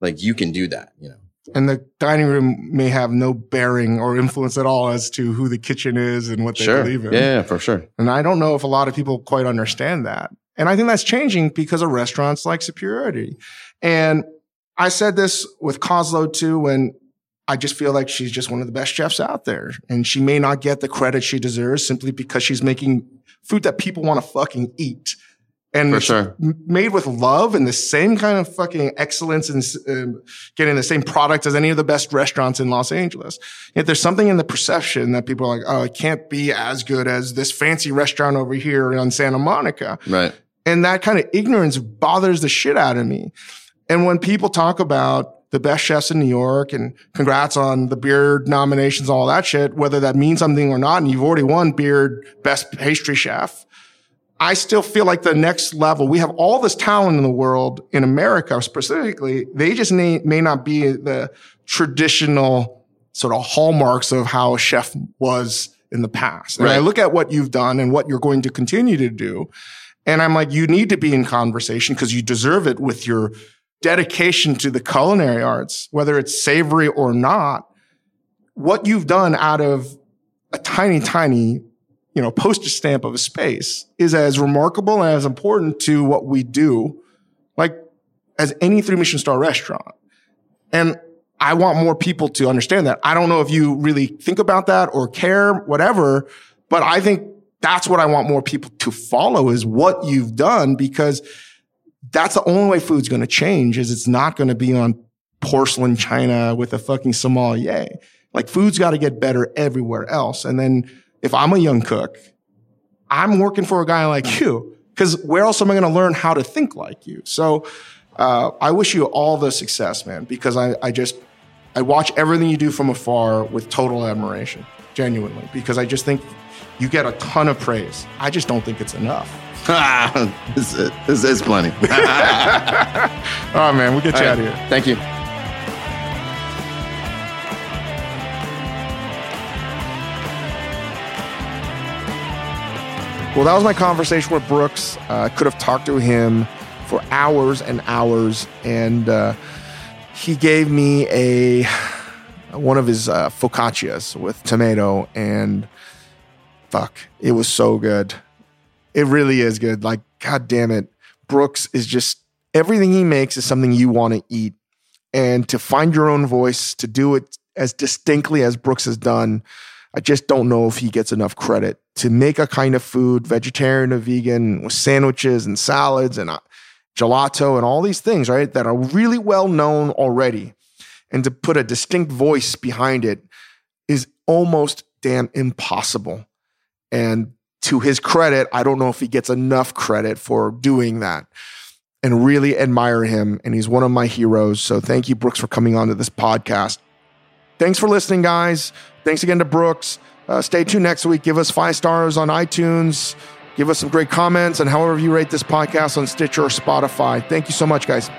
like you can do that, you know. And the dining room may have no bearing or influence at all as to who the kitchen is and what they sure. believe in. Yeah, for sure. And I don't know if a lot of people quite understand that. And I think that's changing because of restaurants like Superiority. And I said this with Koslow too, when I just feel like she's just one of the best chefs out there. And she may not get the credit she deserves simply because she's making food that people want to fucking eat. And For sure. made with love and the same kind of fucking excellence and um, getting the same product as any of the best restaurants in Los Angeles. Yet there's something in the perception that people are like, oh, it can't be as good as this fancy restaurant over here on Santa Monica. Right. And that kind of ignorance bothers the shit out of me. And when people talk about the best chefs in New York and congrats on the Beard nominations, all that shit, whether that means something or not, and you've already won Beard Best Pastry Chef, I still feel like the next level, we have all this talent in the world in America specifically. They just may, may not be the traditional sort of hallmarks of how a chef was in the past. And I look at what you've done and what you're going to continue to do. And I'm like, you need to be in conversation because you deserve it with your dedication to the culinary arts, whether it's savory or not. What you've done out of a tiny, tiny, you know, postage stamp of a space is as remarkable and as important to what we do, like as any three Michelin star restaurant. And I want more people to understand that. I don't know if you really think about that or care, whatever, but I think that's what I want more people to follow is what you've done because that's the only way food's going to change is it's not going to be on porcelain china with a fucking sommelier. Like food's got to get better everywhere else. And then if I'm a young cook, I'm working for a guy like you because where else am I going to learn how to think like you? So, uh, I wish you all the success, man, because I, I just, I watch everything you do from afar with total admiration, genuinely, because I just think you get a ton of praise. I just don't think it's enough. this, is, this is plenty. Oh man, we'll get you All out right. of here. Thank you. Well, that was my conversation with Brooks. Uh, I could have talked to him for hours and hours, and uh, he gave me a one of his uh, focaccias with tomato, and fuck, it was so good. It really is good. Like, god damn it, Brooks is just everything he makes is something you want to eat, and to find your own voice, to do it as distinctly as Brooks has done. I just don't know if he gets enough credit to make a kind of food, vegetarian or vegan, with sandwiches and salads and uh, gelato and all these things, right? That are really well known already. And to put a distinct voice behind it is almost damn impossible. And to his credit, I don't know if he gets enough credit for doing that and really admire him. And he's one of my heroes. So thank you, Brooks, for coming on to this podcast. Thanks for listening, guys. Thanks again to Brooks. Uh, stay tuned next week. Give us five stars on iTunes. Give us some great comments and however you rate this podcast on Stitcher or Spotify. Thank you so much, guys.